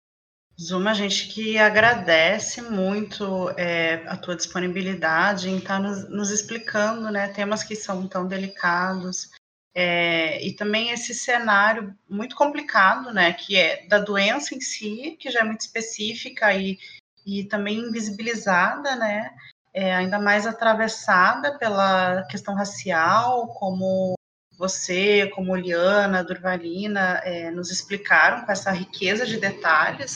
[SPEAKER 4] Zuma, a gente que agradece muito é, a tua disponibilidade em estar tá nos, nos, explicando né, temas que são tão delicados. É, e também esse cenário muito complicado, né, que é da doença em si, que já é muito específica e, e também invisibilizada, né, é, ainda mais atravessada pela questão racial, como você, como Liana, Durvalina, é, nos explicaram com essa riqueza de detalhes.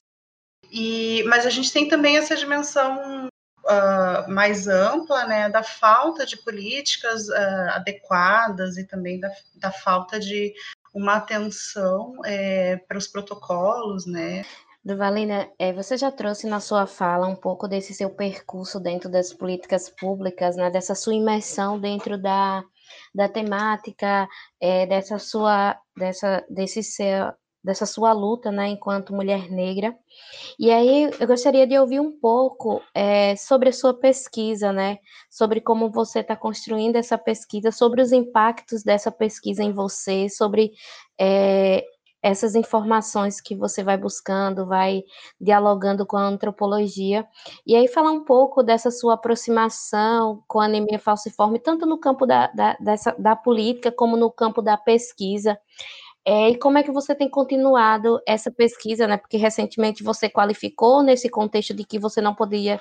[SPEAKER 4] E, mas a gente tem também essa dimensão uh, mais ampla, né, da falta de políticas uh, adequadas e também da, da falta de uma atenção é, para os protocolos, né,
[SPEAKER 1] Durvalina, é, você já trouxe na sua fala um pouco desse seu percurso dentro das políticas públicas, né, dessa sua imersão dentro da, da temática, é, dessa sua, dessa, desse seu, dessa sua luta, né, enquanto mulher negra. E aí eu gostaria de ouvir um pouco é, sobre a sua pesquisa, né, sobre como você está construindo essa pesquisa, sobre os impactos dessa pesquisa em você, sobre é, essas informações que você vai buscando, vai dialogando com a antropologia, e aí falar um pouco dessa sua aproximação com a anemia falciforme, tanto no campo da, da, dessa, da política como no campo da pesquisa. É, e como é que você tem continuado essa pesquisa, né? Porque recentemente você qualificou nesse contexto de que você não podia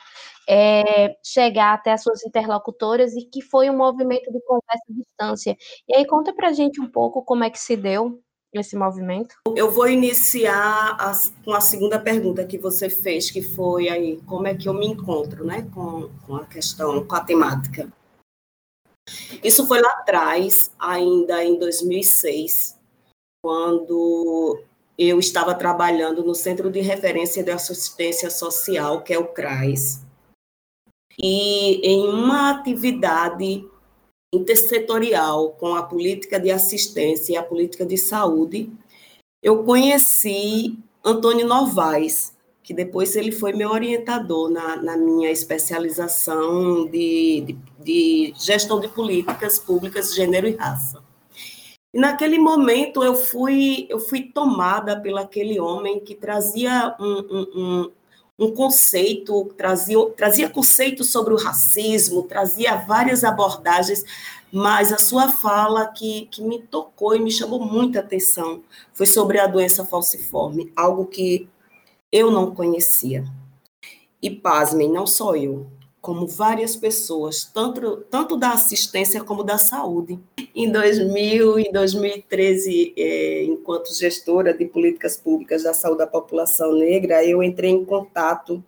[SPEAKER 1] é, chegar até as suas interlocutoras e que foi um movimento de conversa à distância. E aí conta para gente um pouco como é que se deu esse movimento?
[SPEAKER 6] Eu vou iniciar a, com a segunda pergunta que você fez, que foi aí, como é que eu me encontro, né, com, com a questão, com a temática. Isso foi lá atrás, ainda em 2006, quando eu estava trabalhando no Centro de Referência de Assistência Social, que é o CRAS. e em uma atividade intersetorial com a política de assistência e a política de saúde, eu conheci Antônio Novaes, que depois ele foi meu orientador na, na minha especialização de, de, de, gestão de políticas públicas, gênero e raça. E naquele momento eu fui, eu fui tomada pelo aquele homem que trazia um, um, um, um conceito, trazia, trazia conceitos sobre o racismo, trazia várias abordagens, mas a sua fala que, que me tocou e me chamou muita atenção foi sobre a doença falciforme, algo que eu não conhecia. E pasmem, não só eu, como várias pessoas, tanto, tanto da assistência como da saúde. Em 2000 e 2013, é, enquanto gestora de políticas públicas da saúde da população negra, eu entrei em contato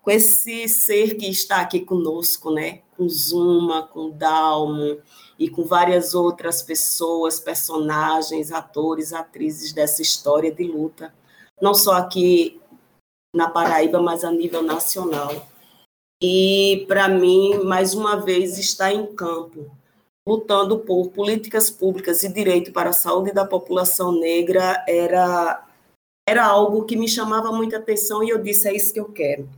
[SPEAKER 6] com esse ser que está aqui conosco, né? Com Zuma, com Dalmo e com várias outras pessoas, personagens, atores, atrizes dessa história de luta, não só aqui na Paraíba, mas a nível nacional. E, para mim, mais uma vez, está em campo, lutando por políticas públicas e direito para a saúde da população negra era, era algo que me chamava muita atenção e eu disse: é isso que eu quero.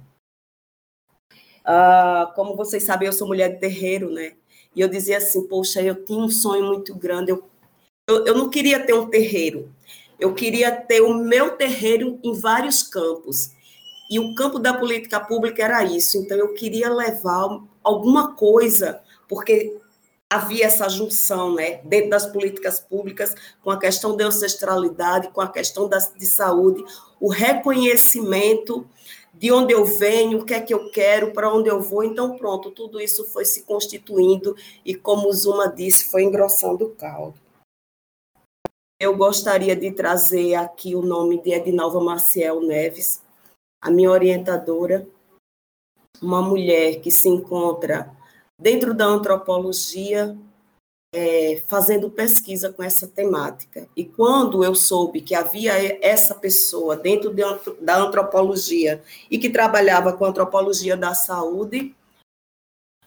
[SPEAKER 6] Ah, como vocês sabem, eu sou mulher de terreiro, né? E eu dizia assim: poxa, eu tinha um sonho muito grande, eu, eu, eu não queria ter um terreiro, eu queria ter o meu terreiro em vários campos. E o campo da política pública era isso. Então, eu queria levar alguma coisa, porque havia essa junção, né, dentro das políticas públicas, com a questão da ancestralidade, com a questão da, de saúde, o reconhecimento de onde eu venho, o que é que eu quero, para onde eu vou. Então, pronto, tudo isso foi se constituindo e, como Zuma disse, foi engrossando o caldo. Eu gostaria de trazer aqui o nome de Edinalva Maciel Neves, a minha orientadora, uma mulher que se encontra dentro da antropologia, é, fazendo pesquisa com essa temática. E quando eu soube que havia essa pessoa dentro de, da antropologia e que trabalhava com antropologia da saúde,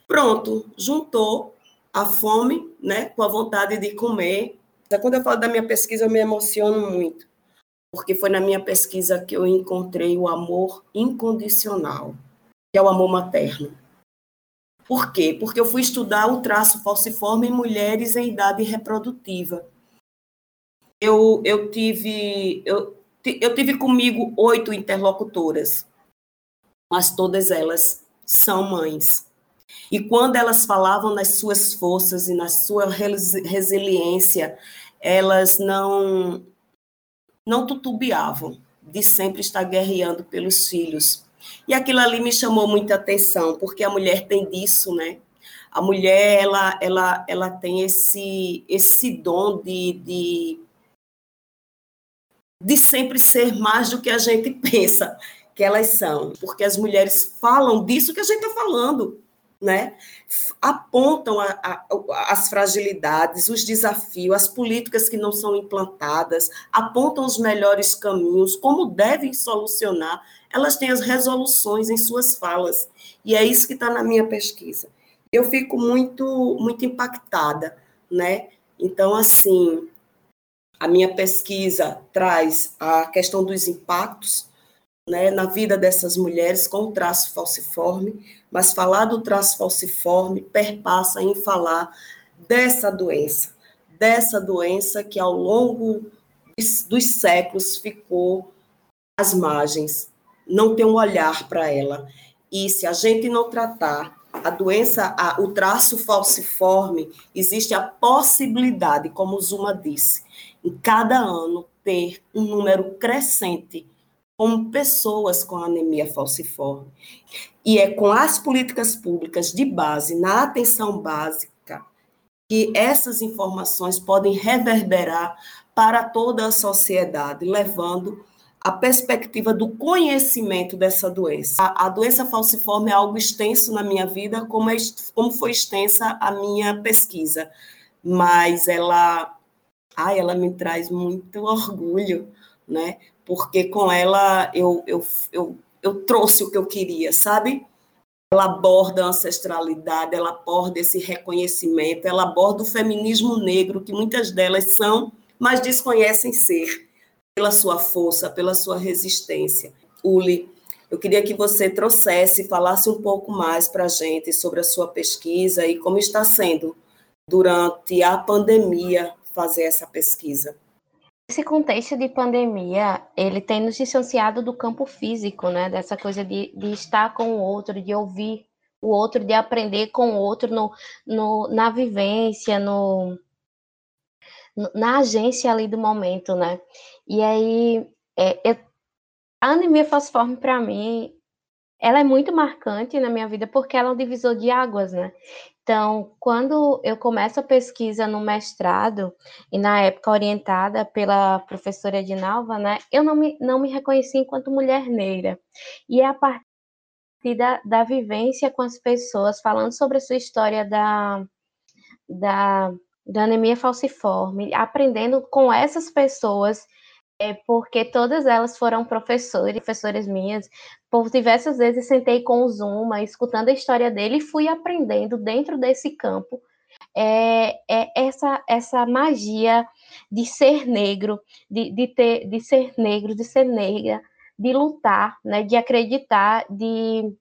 [SPEAKER 6] pronto, juntou a fome né, com a vontade de comer. Quando eu falo da minha pesquisa, eu me emociono muito porque foi na minha pesquisa que eu encontrei o amor incondicional, que é o amor materno. Por quê? Porque eu fui estudar o traço falciforme em mulheres em idade reprodutiva. Eu, eu tive eu, eu tive comigo oito interlocutoras, mas todas elas são mães. E quando elas falavam nas suas forças e na sua resiliência, elas não não tutubiavam de sempre estar guerreando pelos filhos. E aquilo ali me chamou muita atenção, porque a mulher tem disso, né? A mulher, ela, ela, ela tem esse, esse dom de, de, de sempre ser mais do que a gente pensa que elas são, porque as mulheres falam disso que a gente está falando né, apontam a, a, as fragilidades, os desafios, as políticas que não são implantadas, apontam os melhores caminhos, como devem solucionar. Elas têm as resoluções em suas falas, e é isso que está na minha pesquisa. Eu fico muito, muito impactada, né? Então, assim, a minha pesquisa traz a questão dos impactos né, na vida dessas mulheres com traço falciforme, mas falar do traço falciforme perpassa em falar dessa doença, dessa doença que ao longo dos séculos ficou às margens, não tem um olhar para ela. E se a gente não tratar a doença, a, o traço falciforme, existe a possibilidade, como Zuma disse, em cada ano ter um número crescente como pessoas com anemia falciforme. E é com as políticas públicas de base, na atenção básica, que essas informações podem reverberar para toda a sociedade, levando a perspectiva do conhecimento dessa doença. A, a, doença falciforme é algo extenso na minha vida, como, é, como foi extensa a minha pesquisa, mas ela, ai, ela me traz muito orgulho, né? Porque com ela eu, eu, eu, eu trouxe o que eu queria, sabe? ela aborda a ancestralidade, ela aborda esse reconhecimento, ela aborda o feminismo negro, que muitas delas são, mas desconhecem ser, pela sua força, pela sua resistência. Uli, eu queria que você trouxesse, falasse um pouco mais para a gente sobre a sua pesquisa e como está sendo durante a pandemia fazer essa pesquisa.
[SPEAKER 1] Esse contexto de pandemia, ele tem nos distanciado do campo físico, né? Dessa coisa de, de estar com o outro, de ouvir o outro, de aprender com o outro no, no, na vivência, no, na agência ali do momento, né? E aí, é, eu, a anemia falciforme, para mim, ela é muito marcante na minha vida porque ela é um divisor de águas, né? Então, quando eu começo a pesquisa no mestrado, e na época orientada pela professora Edinalva, né, eu não me, não me reconheci enquanto mulher negra. E é a partir da, da vivência com as pessoas, falando sobre a sua história da, da, da anemia falciforme, aprendendo com essas pessoas é porque todas elas foram professores, professoras minhas. Por diversas vezes sentei com o Zuma, escutando a história dele e fui aprendendo dentro desse campo é, é essa, essa magia de ser negro, de, de, ter, de ser negro, de ser negra, de lutar, né, de acreditar, de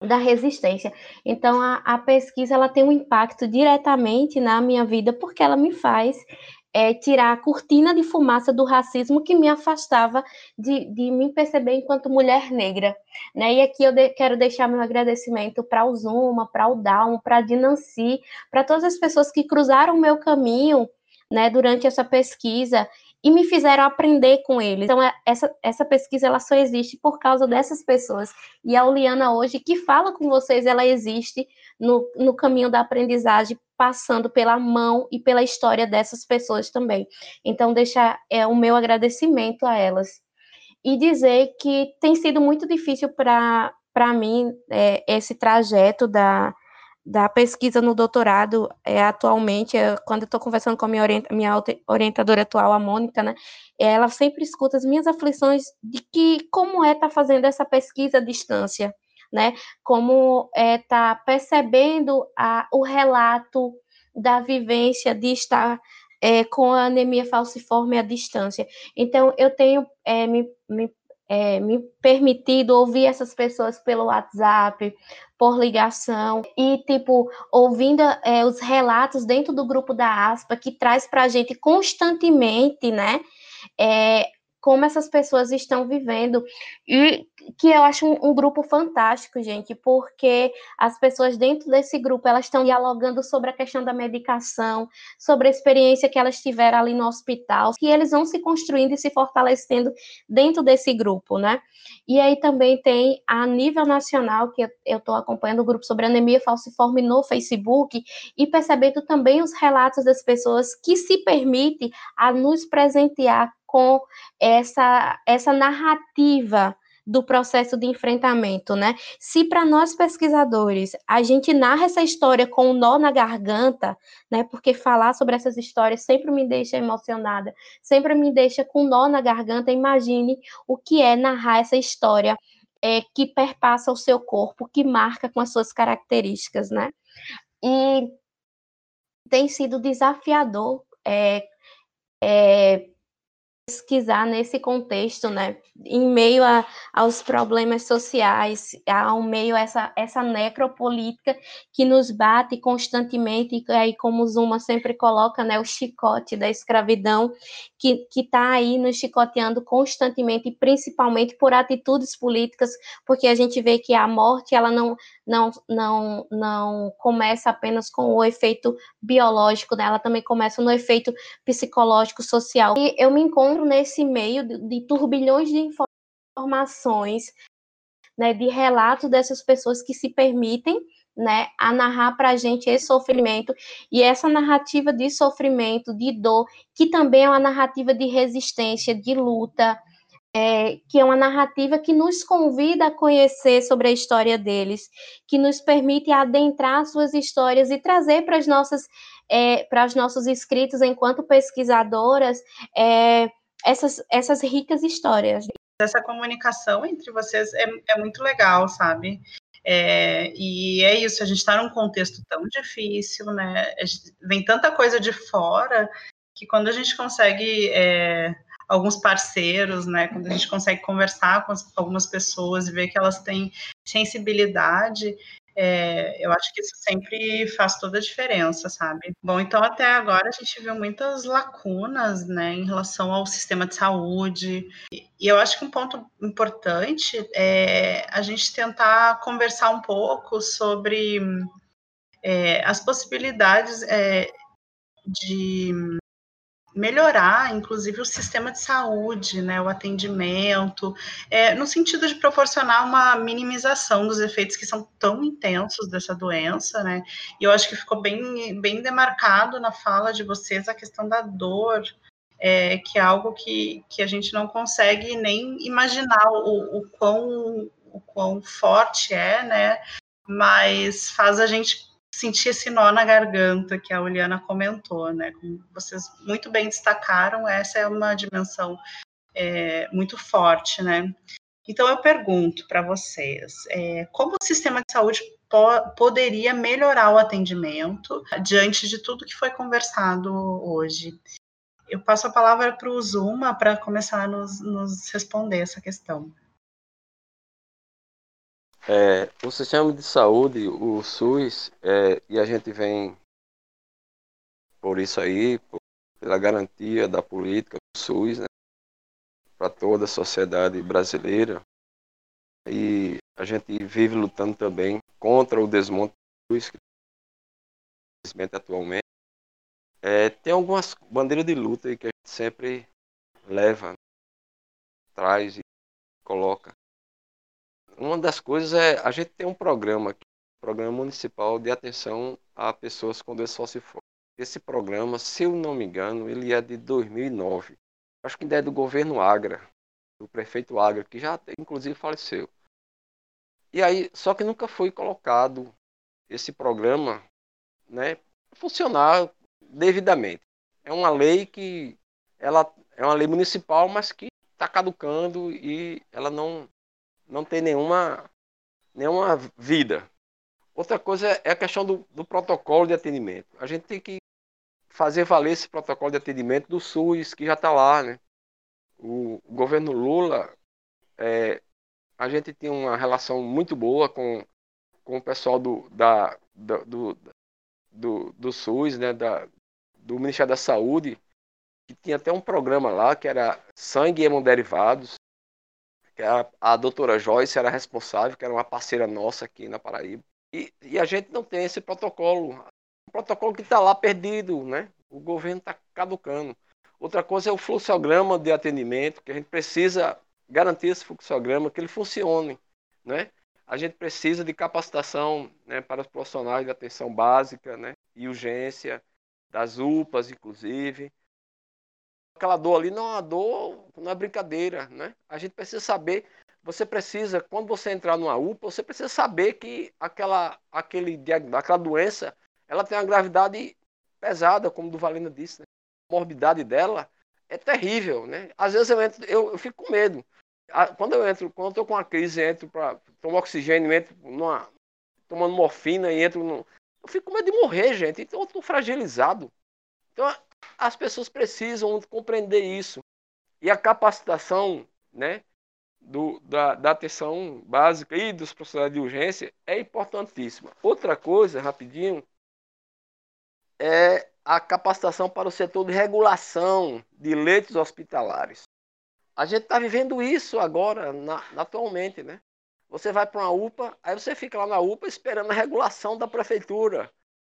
[SPEAKER 1] da resistência. Então a, a pesquisa ela tem um impacto diretamente na minha vida porque ela me faz é, tirar a cortina de fumaça do racismo que me afastava de, de me perceber enquanto mulher negra. Né? E aqui eu de, quero deixar meu agradecimento para o Zuma, para o Down, para a Dinanci, para todas as pessoas que cruzaram o meu caminho né, durante essa pesquisa e me fizeram aprender com eles. Então, é, essa, essa pesquisa ela só existe por causa dessas pessoas. E a Uliana hoje, que fala com vocês, ela existe no, no caminho da aprendizagem, passando pela mão e pela história dessas pessoas também. Então, deixar é, o meu agradecimento a elas. E dizer que tem sido muito difícil para mim é, esse trajeto da, da pesquisa no doutorado, é, atualmente, quando eu estou conversando com a minha, minha orientadora atual, a Mônica, né, ela sempre escuta as minhas aflições de que como é estar tá fazendo essa pesquisa à distância, né, como é estar tá percebendo a, o relato da vivência de estar é, com a anemia falciforme à distância. Então, eu tenho é, me, me é, me permitido ouvir essas pessoas pelo WhatsApp, por ligação, e, tipo, ouvindo é, os relatos dentro do grupo da ASPA, que traz para a gente constantemente, né, é, como essas pessoas estão vivendo. E que eu acho um, um, grupo fantástico, gente, porque as pessoas dentro desse grupo, elas estão dialogando sobre a questão da medicação, sobre a experiência que elas tiveram ali no hospital, que eles vão se construindo e se fortalecendo dentro desse grupo, né? E aí também tem a nível nacional, que eu estou acompanhando o grupo sobre anemia falciforme no Facebook, e percebendo também os relatos das pessoas que se permitem a nos presentear com essa, essa narrativa do processo de enfrentamento, né? Se para nós pesquisadores a gente narra essa história com um nó na garganta, né? Porque falar sobre essas histórias sempre me deixa emocionada, sempre me deixa com um nó na garganta. Imagine o que é narrar essa história é, que perpassa o seu corpo, que marca com as suas características, né? E tem sido desafiador é, é, pesquisar nesse contexto, né, em meio a, aos problemas sociais, ao meio a essa, essa necropolítica que nos bate constantemente, e aí como Zuma sempre coloca, né, o chicote da escravidão, que está aí nos chicoteando constantemente, principalmente por atitudes políticas, porque a gente vê que a morte, ela não, não, não, não começa apenas com o efeito biológico, né, ela também começa no efeito psicológico, social, e eu me encontro nesse meio de, de turbilhões de informações, né, de relatos dessas pessoas que se permitem né, a narrar para a gente esse sofrimento e essa narrativa de sofrimento, de dor, que também é uma narrativa de resistência, de luta, é, que é uma narrativa que nos convida a conhecer sobre a história deles, que nos permite adentrar suas histórias e trazer para as nossas é, para os nossos escritos enquanto pesquisadoras é, essas, essas ricas histórias.
[SPEAKER 4] Essa comunicação entre vocês é, é muito legal, sabe? É, e é isso, a gente está num contexto tão difícil, né? Vem tanta coisa de fora que quando a gente consegue é, alguns parceiros, né? Quando a gente consegue conversar com as, algumas pessoas e ver que elas têm sensibilidade, é, eu acho que isso sempre faz toda a diferença, sabe? Bom, então até agora a gente viu muitas lacunas, né, em relação ao sistema de saúde, e eu acho que um ponto importante é a gente tentar conversar um pouco sobre é, as possibilidades é, de melhorar, inclusive, o sistema de saúde, né, o atendimento, é, no sentido de proporcionar uma minimização dos efeitos que são tão intensos dessa doença, né, e eu acho que ficou bem, bem demarcado na fala de vocês a questão da dor, é, que é algo que, que a gente não consegue nem imaginar o, o, quão, o quão forte é, né, mas faz a gente sentir esse nó na garganta que a Uliana comentou, né? Como vocês muito bem destacaram, essa é uma dimensão é, muito forte, né? Então eu pergunto para vocês, é, como o sistema de saúde po poderia melhorar o atendimento diante de tudo que foi conversado hoje? Eu passo a palavra para o Zuma para começar a nos, nos responder essa questão.
[SPEAKER 5] É, o sistema de saúde, o SUS, é, e a gente vem por isso aí, por, pela garantia da política do SUS, né, para toda a sociedade brasileira. E a gente vive lutando também contra o desmonte do SUS, que infelizmente atualmente. É, tem algumas bandeiras de luta que a gente sempre leva, né, traz e coloca uma das coisas é a gente tem um programa aqui, programa municipal de atenção a pessoas com doença falciforme. Esse programa, se eu não me engano, ele é de 2009. Acho que ainda é do governo Agra, do prefeito Agra, que já inclusive faleceu. E aí, só que nunca foi colocado esse programa, né, funcionar devidamente. É uma lei que ela é uma lei municipal, mas que está caducando e ela não não tem nenhuma, nenhuma vida. Outra coisa é a questão do, do protocolo de atendimento. A gente tem que fazer valer esse protocolo de atendimento do SUS, que já está lá. Né? O, o, governo Lula, é, a gente tinha uma relação muito boa com, com o pessoal do, da, do, do, do SUS, né? da, do Ministério da Saúde, que tinha até um programa lá que era sangue e hemoderivados, que a, a doutora Joyce era responsável, que era uma parceira nossa aqui na Paraíba. E, e a gente não tem esse protocolo. Um protocolo que está lá perdido, né? O governo está caducando. Outra coisa é o fluxograma de atendimento, que a gente precisa garantir esse fluxograma, que ele funcione, né? A gente precisa de capacitação né, para os profissionais de atenção básica né, e urgência, das UPAs, inclusive aquela dor ali não é uma dor, não é brincadeira, né? A gente precisa saber, você precisa, quando você entrar numa UPA, você precisa saber que aquela, aquele, aquela doença, ela tem uma gravidade pesada, como o do Valena disse, né? A morbidade dela é terrível, né? Às vezes eu entro, eu, eu fico com medo. Quando eu entro, quando eu tô com uma crise, entro para tomar oxigênio, entro numa, tomando morfina e entro no, eu fico com medo de morrer, gente. Então eu tô fragilizado. Então as pessoas precisam compreender isso. E a capacitação né, do, da, da atenção básica e dos profissionais de urgência é importantíssima. Outra coisa, rapidinho, é a capacitação para o setor de regulação de leitos hospitalares. A gente está vivendo isso agora, na, atualmente, né? Você vai para uma UPA, aí você fica lá na UPA esperando a regulação da prefeitura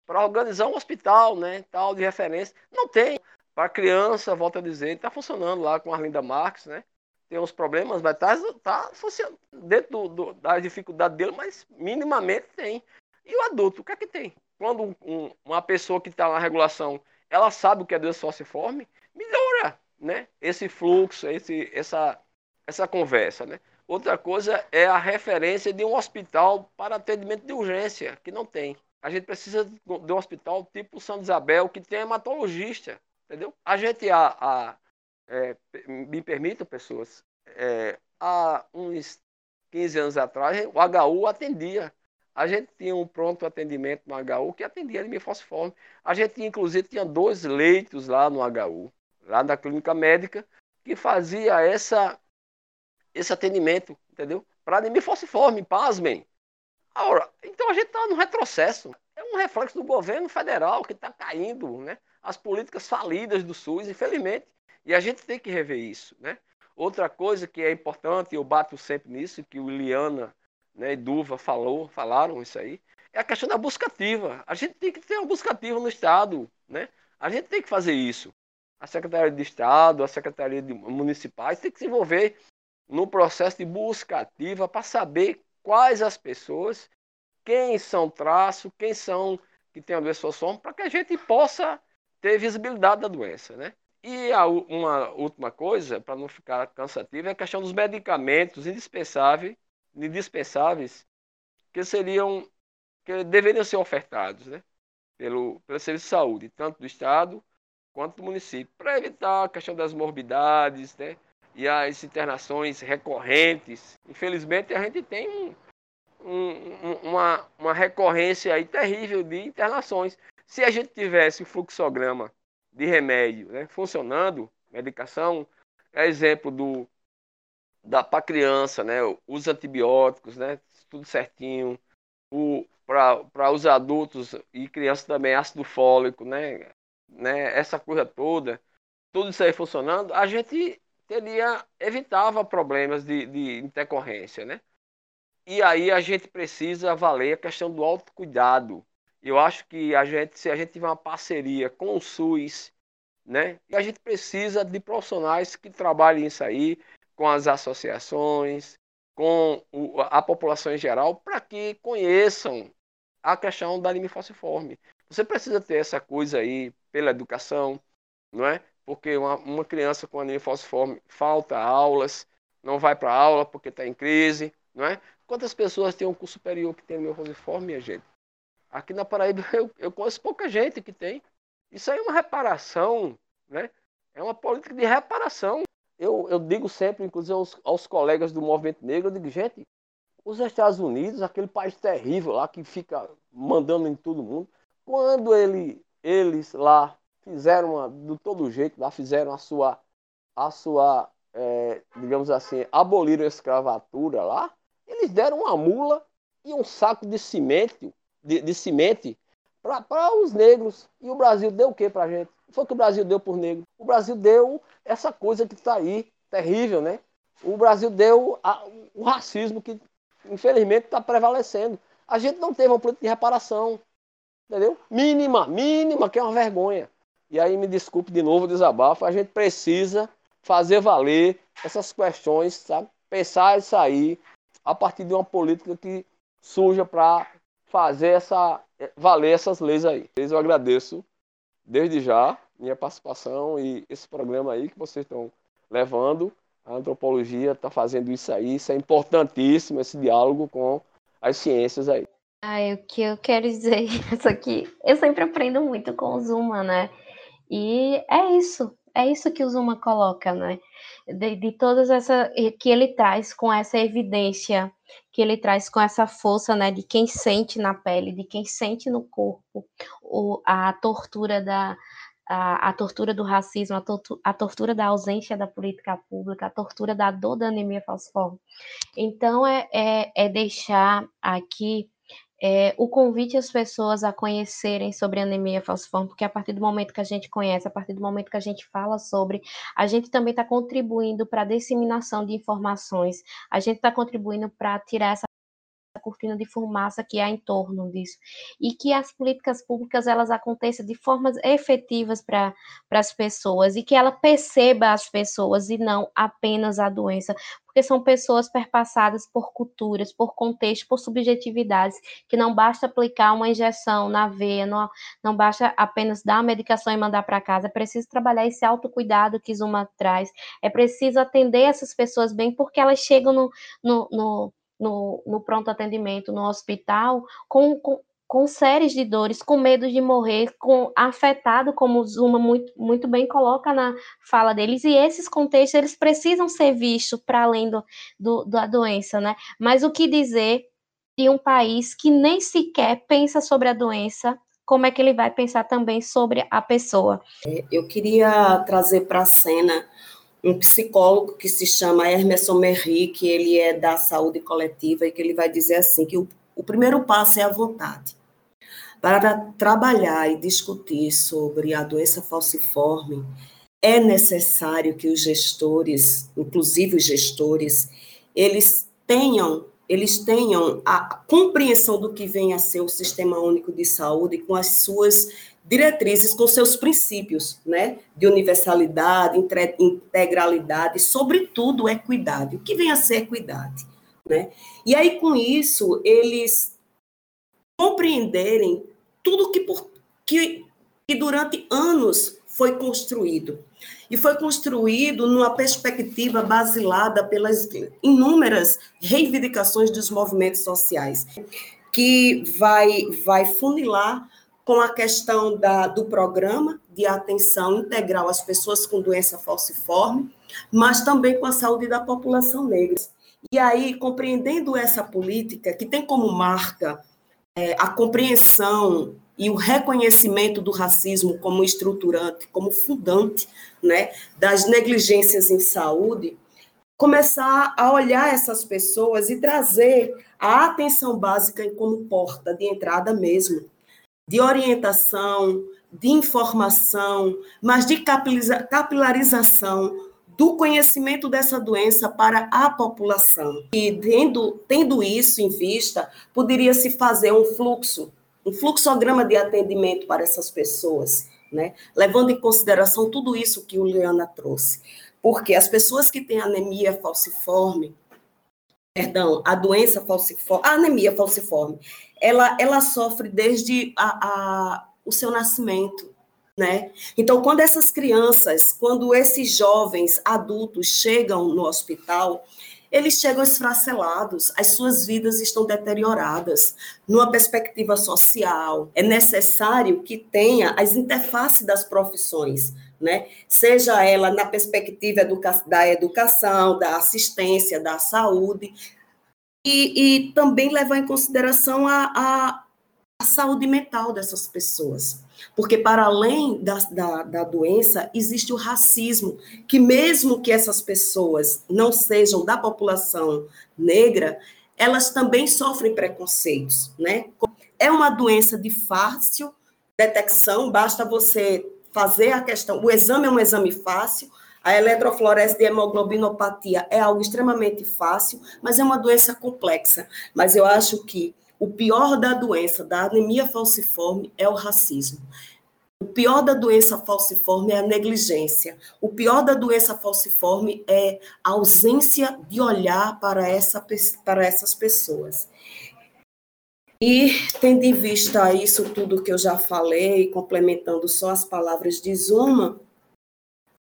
[SPEAKER 5] para organizar um hospital, né, tal de referência. Não tem. Para criança, volta a dizer, está funcionando lá com a Arlinda Marques, né? Tem uns problemas, mas está tá funcionando dentro do, do, da dificuldade dele, mas minimamente tem. E o adulto, o que é que tem? Quando um, uma pessoa que está na regulação, ela sabe o que é doença falciforme, melhora, né? Esse fluxo, esse, essa, essa conversa, né? Outra coisa é a referência de um hospital para atendimento de urgência, que não tem. A gente precisa de um hospital tipo São Isabel, que tem hematologista, entendeu? A gente, a, é, me permitam, pessoas, é, há uns 15 anos atrás, o HU atendia. A gente tinha um pronto atendimento no HU que atendia anemia falciforme. A gente, inclusive, tinha dois leitos lá no HU, lá na clínica médica, que fazia essa, esse atendimento, entendeu? Para anemia falciforme, pasmem. Agora, então a gente está no retrocesso. É um reflexo do governo federal que está caindo, né? As políticas falidas do SUS, infelizmente. E a gente tem que rever isso, né? Outra coisa que é importante, eu bato sempre nisso, que o Iliana né, e Duva falou, falaram isso aí, é a questão da busca ativa. A gente tem que ter uma busca ativa no Estado, né? A gente tem que fazer isso. A Secretaria de Estado, a Secretaria de Municipais tem que se envolver no processo de busca ativa para saber quais as pessoas, quem são traço, quem são que têm a doença para que a gente possa ter visibilidade da doença, né? E a, uma última coisa, para não ficar cansativo, é a questão dos medicamentos indispensáveis, indispensáveis que seriam, que deveriam ser ofertados né, pelo, pelo Serviço de Saúde, tanto do Estado quanto do município, para evitar a questão das morbidades né, e as internações recorrentes. Infelizmente, a gente tem um, um, uma, uma recorrência aí terrível de internações. Se a gente tivesse o fluxograma de remédio né, funcionando, medicação, é exemplo do da para criança, né, os antibióticos, né, tudo certinho, o para os adultos e crianças também ácido fólico, né, né, essa coisa toda, tudo isso aí funcionando, a gente teria evitava problemas de, de intercorrência, né? E aí a gente precisa valer a questão do autocuidado, eu acho que a gente, se a gente tiver uma parceria com o SUS, né? E a gente precisa de profissionais que trabalhem isso aí, com as associações, com a população em geral, para que conheçam a questão da anemia falciforme. Você precisa ter essa coisa aí pela educação, não é? Porque uma, uma criança com anemia falciforme falta aulas, não vai para aula porque está em crise, não é? Quantas pessoas têm um curso superior que tem anemia falciforme, minha gente? Aqui na Paraíba eu, eu conheço pouca gente que tem. Isso aí é uma reparação, né? É uma política de reparação. Eu, eu digo sempre, inclusive aos, aos colegas do movimento negro, eu digo, gente, os Estados Unidos, aquele país terrível lá que fica mandando em todo mundo, quando ele, eles lá fizeram uma, de todo jeito, lá fizeram a sua, a sua é, digamos assim, aboliram a escravatura lá, eles deram uma mula e um saco de cimento de, de semente para os negros. E o Brasil deu o que para a gente? Foi o que o Brasil deu por negro. O Brasil deu essa coisa que está aí, terrível, né? O Brasil deu a, o racismo que, infelizmente, está prevalecendo. A gente não teve uma política de reparação, entendeu? Mínima, mínima, que é uma vergonha. E aí, me desculpe de novo o desabafo, a gente precisa fazer valer essas questões, sabe? Pensar isso aí a partir de uma política que surja para fazer essa valer essas leis aí. Eu agradeço desde já minha participação e esse programa aí que vocês estão levando. A antropologia está fazendo isso aí, isso é importantíssimo, esse diálogo com as ciências aí.
[SPEAKER 1] Ah, o que eu quero dizer isso aqui, eu sempre aprendo muito com o Zuma, né? E é isso, é isso que o Zuma coloca, né? De, de todas essa que ele traz com essa evidência que ele traz com essa força, né, de quem sente na pele, de quem sente no corpo o, a tortura da a, a tortura do racismo, a, tortu, a tortura da ausência da política pública, a tortura da dor da anemia falciforme. Então, é, é, é deixar aqui é, o convite às pessoas a conhecerem sobre anemia falciforme, porque a partir do momento que a gente conhece, a partir do momento que a gente fala sobre, a gente também está contribuindo para a disseminação de informações, a gente está contribuindo para tirar essa cortina de fumaça que há em torno disso. E que as políticas públicas elas aconteçam de formas efetivas para as pessoas. E que ela perceba as pessoas e não apenas a doença, porque são pessoas perpassadas por culturas, por contexto, por subjetividades, que não basta aplicar uma injeção na veia, não, não basta apenas dar a medicação e mandar para casa, é preciso trabalhar esse autocuidado que Zuma traz, é preciso atender essas pessoas bem, porque elas chegam no, no, no no, no pronto atendimento, no hospital, com, com com séries de dores, com medo de morrer, com afetado, como o Zuma muito, muito bem coloca na fala deles, e esses contextos eles precisam ser vistos para além do, do, da doença, né? Mas o que dizer de um país que nem sequer pensa sobre a doença, como é que ele vai pensar também sobre a pessoa?
[SPEAKER 6] É, eu queria trazer para a cena um psicólogo que se chama Hermes Merri, que ele é da saúde coletiva e que ele vai dizer assim que o, o primeiro passo é a vontade. Para trabalhar e discutir sobre a doença falciforme, é necessário que os gestores, inclusive os gestores, eles tenham eles tenham a compreensão do que vem a ser o Sistema Único de Saúde com as suas diretrizes, com seus princípios, né, de universalidade, integralidade, sobretudo equidade. O que vem a ser equidade, né? E aí com isso eles compreenderem tudo que por que, que durante anos foi construído e foi construído numa perspectiva basilada pelas inúmeras reivindicações dos movimentos sociais, que vai, vai funilar com a questão da, do programa de atenção integral às pessoas com doença falciforme, mas também com a saúde da população negra. E aí, compreendendo essa política, que tem como marca é, a compreensão e o reconhecimento do racismo como estruturante, como fundante né, das negligências em saúde, começar a olhar essas pessoas e trazer a atenção básica como porta de entrada mesmo, de orientação, de informação, mas de capilarização do conhecimento dessa doença para a população. E tendo, tendo isso em vista, poderia se fazer um fluxo um fluxograma de atendimento para essas pessoas, né? levando em consideração tudo isso que o Liana trouxe. Porque as pessoas que têm anemia falciforme, perdão, a doença falciforme, a anemia falciforme, ela, ela sofre desde a, a, o seu nascimento, né? Então, quando essas crianças, quando esses jovens adultos chegam no hospital, eles chegam esfracelados, as suas vidas estão deterioradas. Numa perspectiva social, é necessário que tenha as interfaces das profissões, né? Seja ela na perspectiva educa da educação, da assistência, da saúde, e, e também levar em consideração a, a, a saúde mental dessas pessoas. Porque, para além da, da, da, doença, existe o racismo, que, mesmo que essas pessoas não sejam da população negra, elas também sofrem preconceitos. Né? É uma doença de fácil detecção, basta você fazer a questão. O exame é um exame fácil, a eletroflorese de hemoglobinopatia é algo extremamente fácil, mas é uma doença complexa. Mas eu acho que o pior da doença, da anemia falciforme, é o racismo. O pior da doença falciforme é a negligência. O pior da doença falciforme é a ausência de olhar para, essa, para essas pessoas. E, tendo em vista isso tudo que eu já falei, complementando só as palavras de Zuma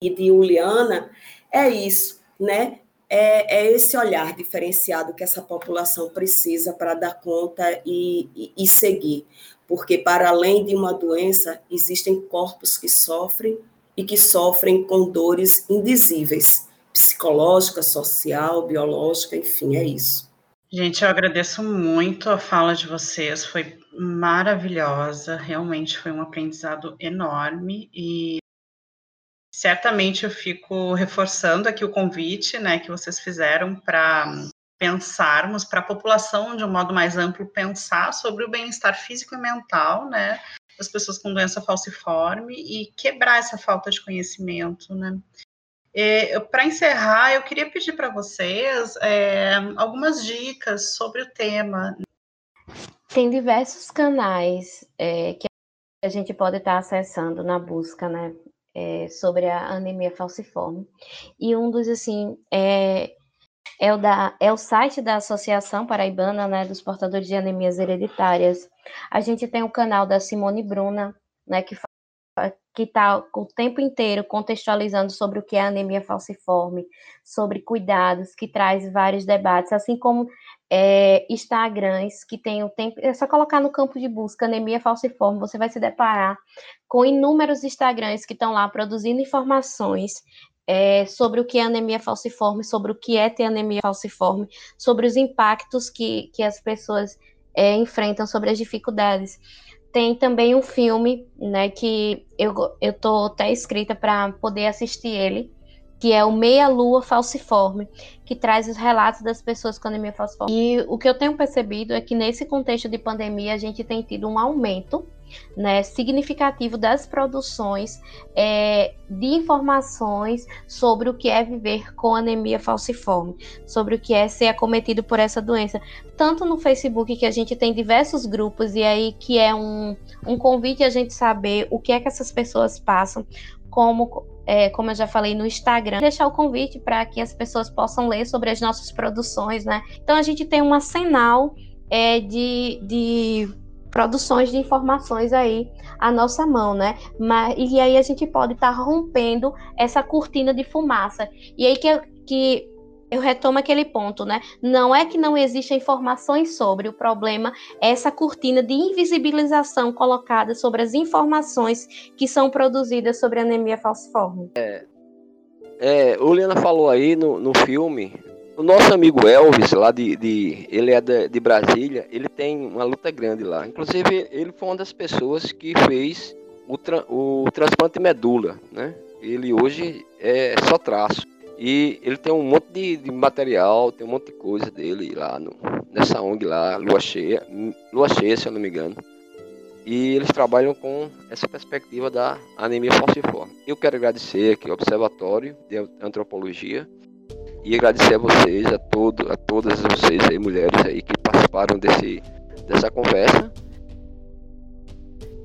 [SPEAKER 6] e de Juliana, é isso, né? é, é, esse olhar diferenciado que essa população precisa para dar conta e, e, e, seguir. Porque, para além de uma doença, existem corpos que sofrem e que sofrem com dores indizíveis psicológica, social, biológica, enfim, é isso.
[SPEAKER 4] Gente, eu agradeço muito a fala de vocês, foi maravilhosa, realmente foi um aprendizado enorme e certamente eu fico reforçando aqui o convite, né, que vocês fizeram para pensarmos para a população de um modo mais amplo pensar sobre o bem-estar físico e mental, né, das pessoas com doença falciforme e quebrar essa falta de conhecimento, né. Para encerrar, eu queria pedir para vocês é, algumas dicas sobre o tema.
[SPEAKER 1] Tem diversos canais é, que a gente pode estar acessando na busca, né? É, sobre a anemia falciforme. E um dos, assim, é, é, o da, é o site da Associação Paraibana né, dos Portadores de Anemias Hereditárias. A gente tem o canal da Simone Bruna, né, que que está o tempo inteiro contextualizando sobre o que é anemia falciforme, sobre cuidados, que traz vários debates, assim como é, Instagrams que tem o tempo. É só colocar no campo de busca anemia falciforme, você vai se deparar com inúmeros Instagrams que estão lá produzindo informações é, sobre o que é anemia falciforme, sobre o que é ter anemia falciforme, sobre os impactos que, que as pessoas é, enfrentam, sobre as dificuldades. Tem também um filme, né, que eu, eu tô até escrita para poder assistir ele, que é o Meia Lua Falciforme, que traz os relatos das pessoas com anemia falciforme. E o que eu tenho percebido é que nesse contexto de pandemia a gente tem tido um aumento né, significativo das produções é, de informações sobre o que é viver com anemia falciforme, sobre o que é ser acometido por essa doença. Tanto no Facebook, que a gente tem diversos grupos, e aí que é um, um convite a gente saber o que é que essas pessoas passam, como é, como eu já falei no Instagram, deixar o convite para que as pessoas possam ler sobre as nossas produções, né? Então a gente tem um arsenal é, de, de produções de informações aí à nossa mão, né? Mas, e aí a gente pode estar tá rompendo essa cortina de fumaça. E aí que, que eu retomo aquele ponto, né? Não é que não existem informações sobre, o problema é essa cortina de invisibilização colocada sobre as informações que são produzidas sobre anemia falciforme.
[SPEAKER 5] É, é, o Liana falou aí no, no filme, o nosso amigo Elvis, lá de, de ele é de, de, Brasília, ele tem uma luta grande lá. Inclusive, ele foi uma das pessoas que fez o, tra, o transplante medula, né? Ele hoje é só traço. E ele tem um monte de, de, material, tem um monte de coisa dele lá no, nessa ONG lá, Lua Cheia, Lua Cheia, se eu não me engano. E eles trabalham com essa perspectiva da anemia falciforme. Eu quero agradecer aqui ao Observatório de Antropologia e agradecer a vocês, a todo, a todas vocês aí, mulheres aí que participaram desse, dessa conversa.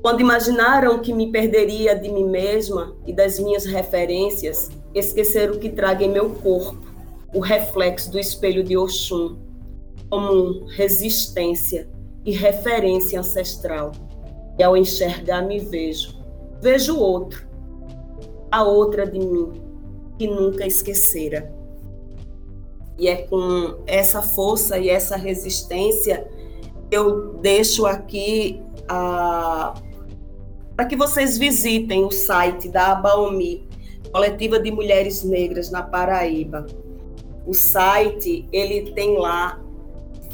[SPEAKER 6] Quando imaginaram que me perderia de mim mesma e das minhas referências, esqueceram que traga em meu corpo o reflexo do espelho de Oxum, como resistência e referência ancestral. E ao enxergar, me vejo. Vejo outro, a outra de mim, que nunca esquecera. E é com essa força e essa resistência eu deixo aqui a para que vocês visitem o site da Abaomi, Coletiva de Mulheres Negras na Paraíba. O site, ele tem lá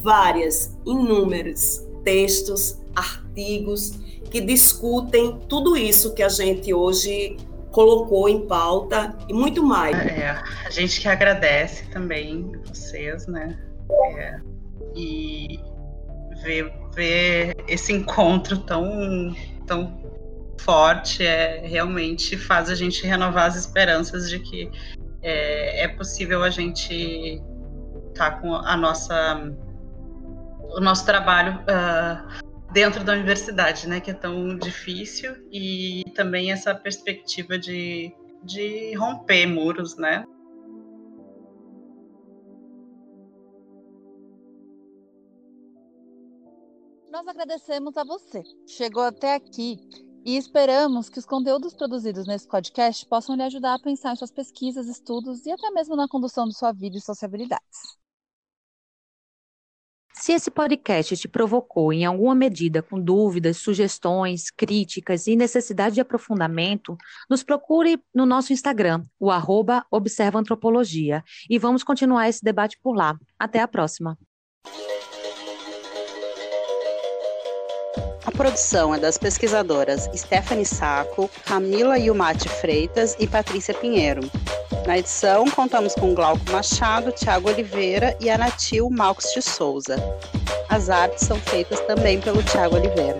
[SPEAKER 6] várias, inúmeros textos, artigos que discutem tudo isso que a gente hoje colocou em pauta e muito mais.
[SPEAKER 4] É, a gente que agradece também vocês, né? É, e ver, ver esse encontro tão, tão forte é realmente faz a gente renovar as esperanças de que é, é possível a gente estar tá com a nossa o nosso trabalho uh, dentro da universidade, né, que é tão difícil e também essa perspectiva de, de romper muros, né?
[SPEAKER 2] Nós agradecemos a você. Chegou até aqui e esperamos que os conteúdos produzidos nesse podcast possam lhe ajudar a pensar em suas pesquisas, estudos e até mesmo na condução de sua vida e sociabilidades.
[SPEAKER 3] Se esse podcast te provocou em alguma medida com dúvidas, sugestões, críticas e necessidade de aprofundamento, nos procure no nosso Instagram, o arroba Observa Antropologia, e vamos continuar esse debate por lá. Até a próxima!
[SPEAKER 7] A produção é das pesquisadoras Stephanie Saco, Camila Yumati Freitas e Patrícia Pinheiro. Na edição, contamos com Glauco Machado, Tiago Oliveira e Anatil Malcos de Souza. As artes são feitas também pelo Tiago Oliveira.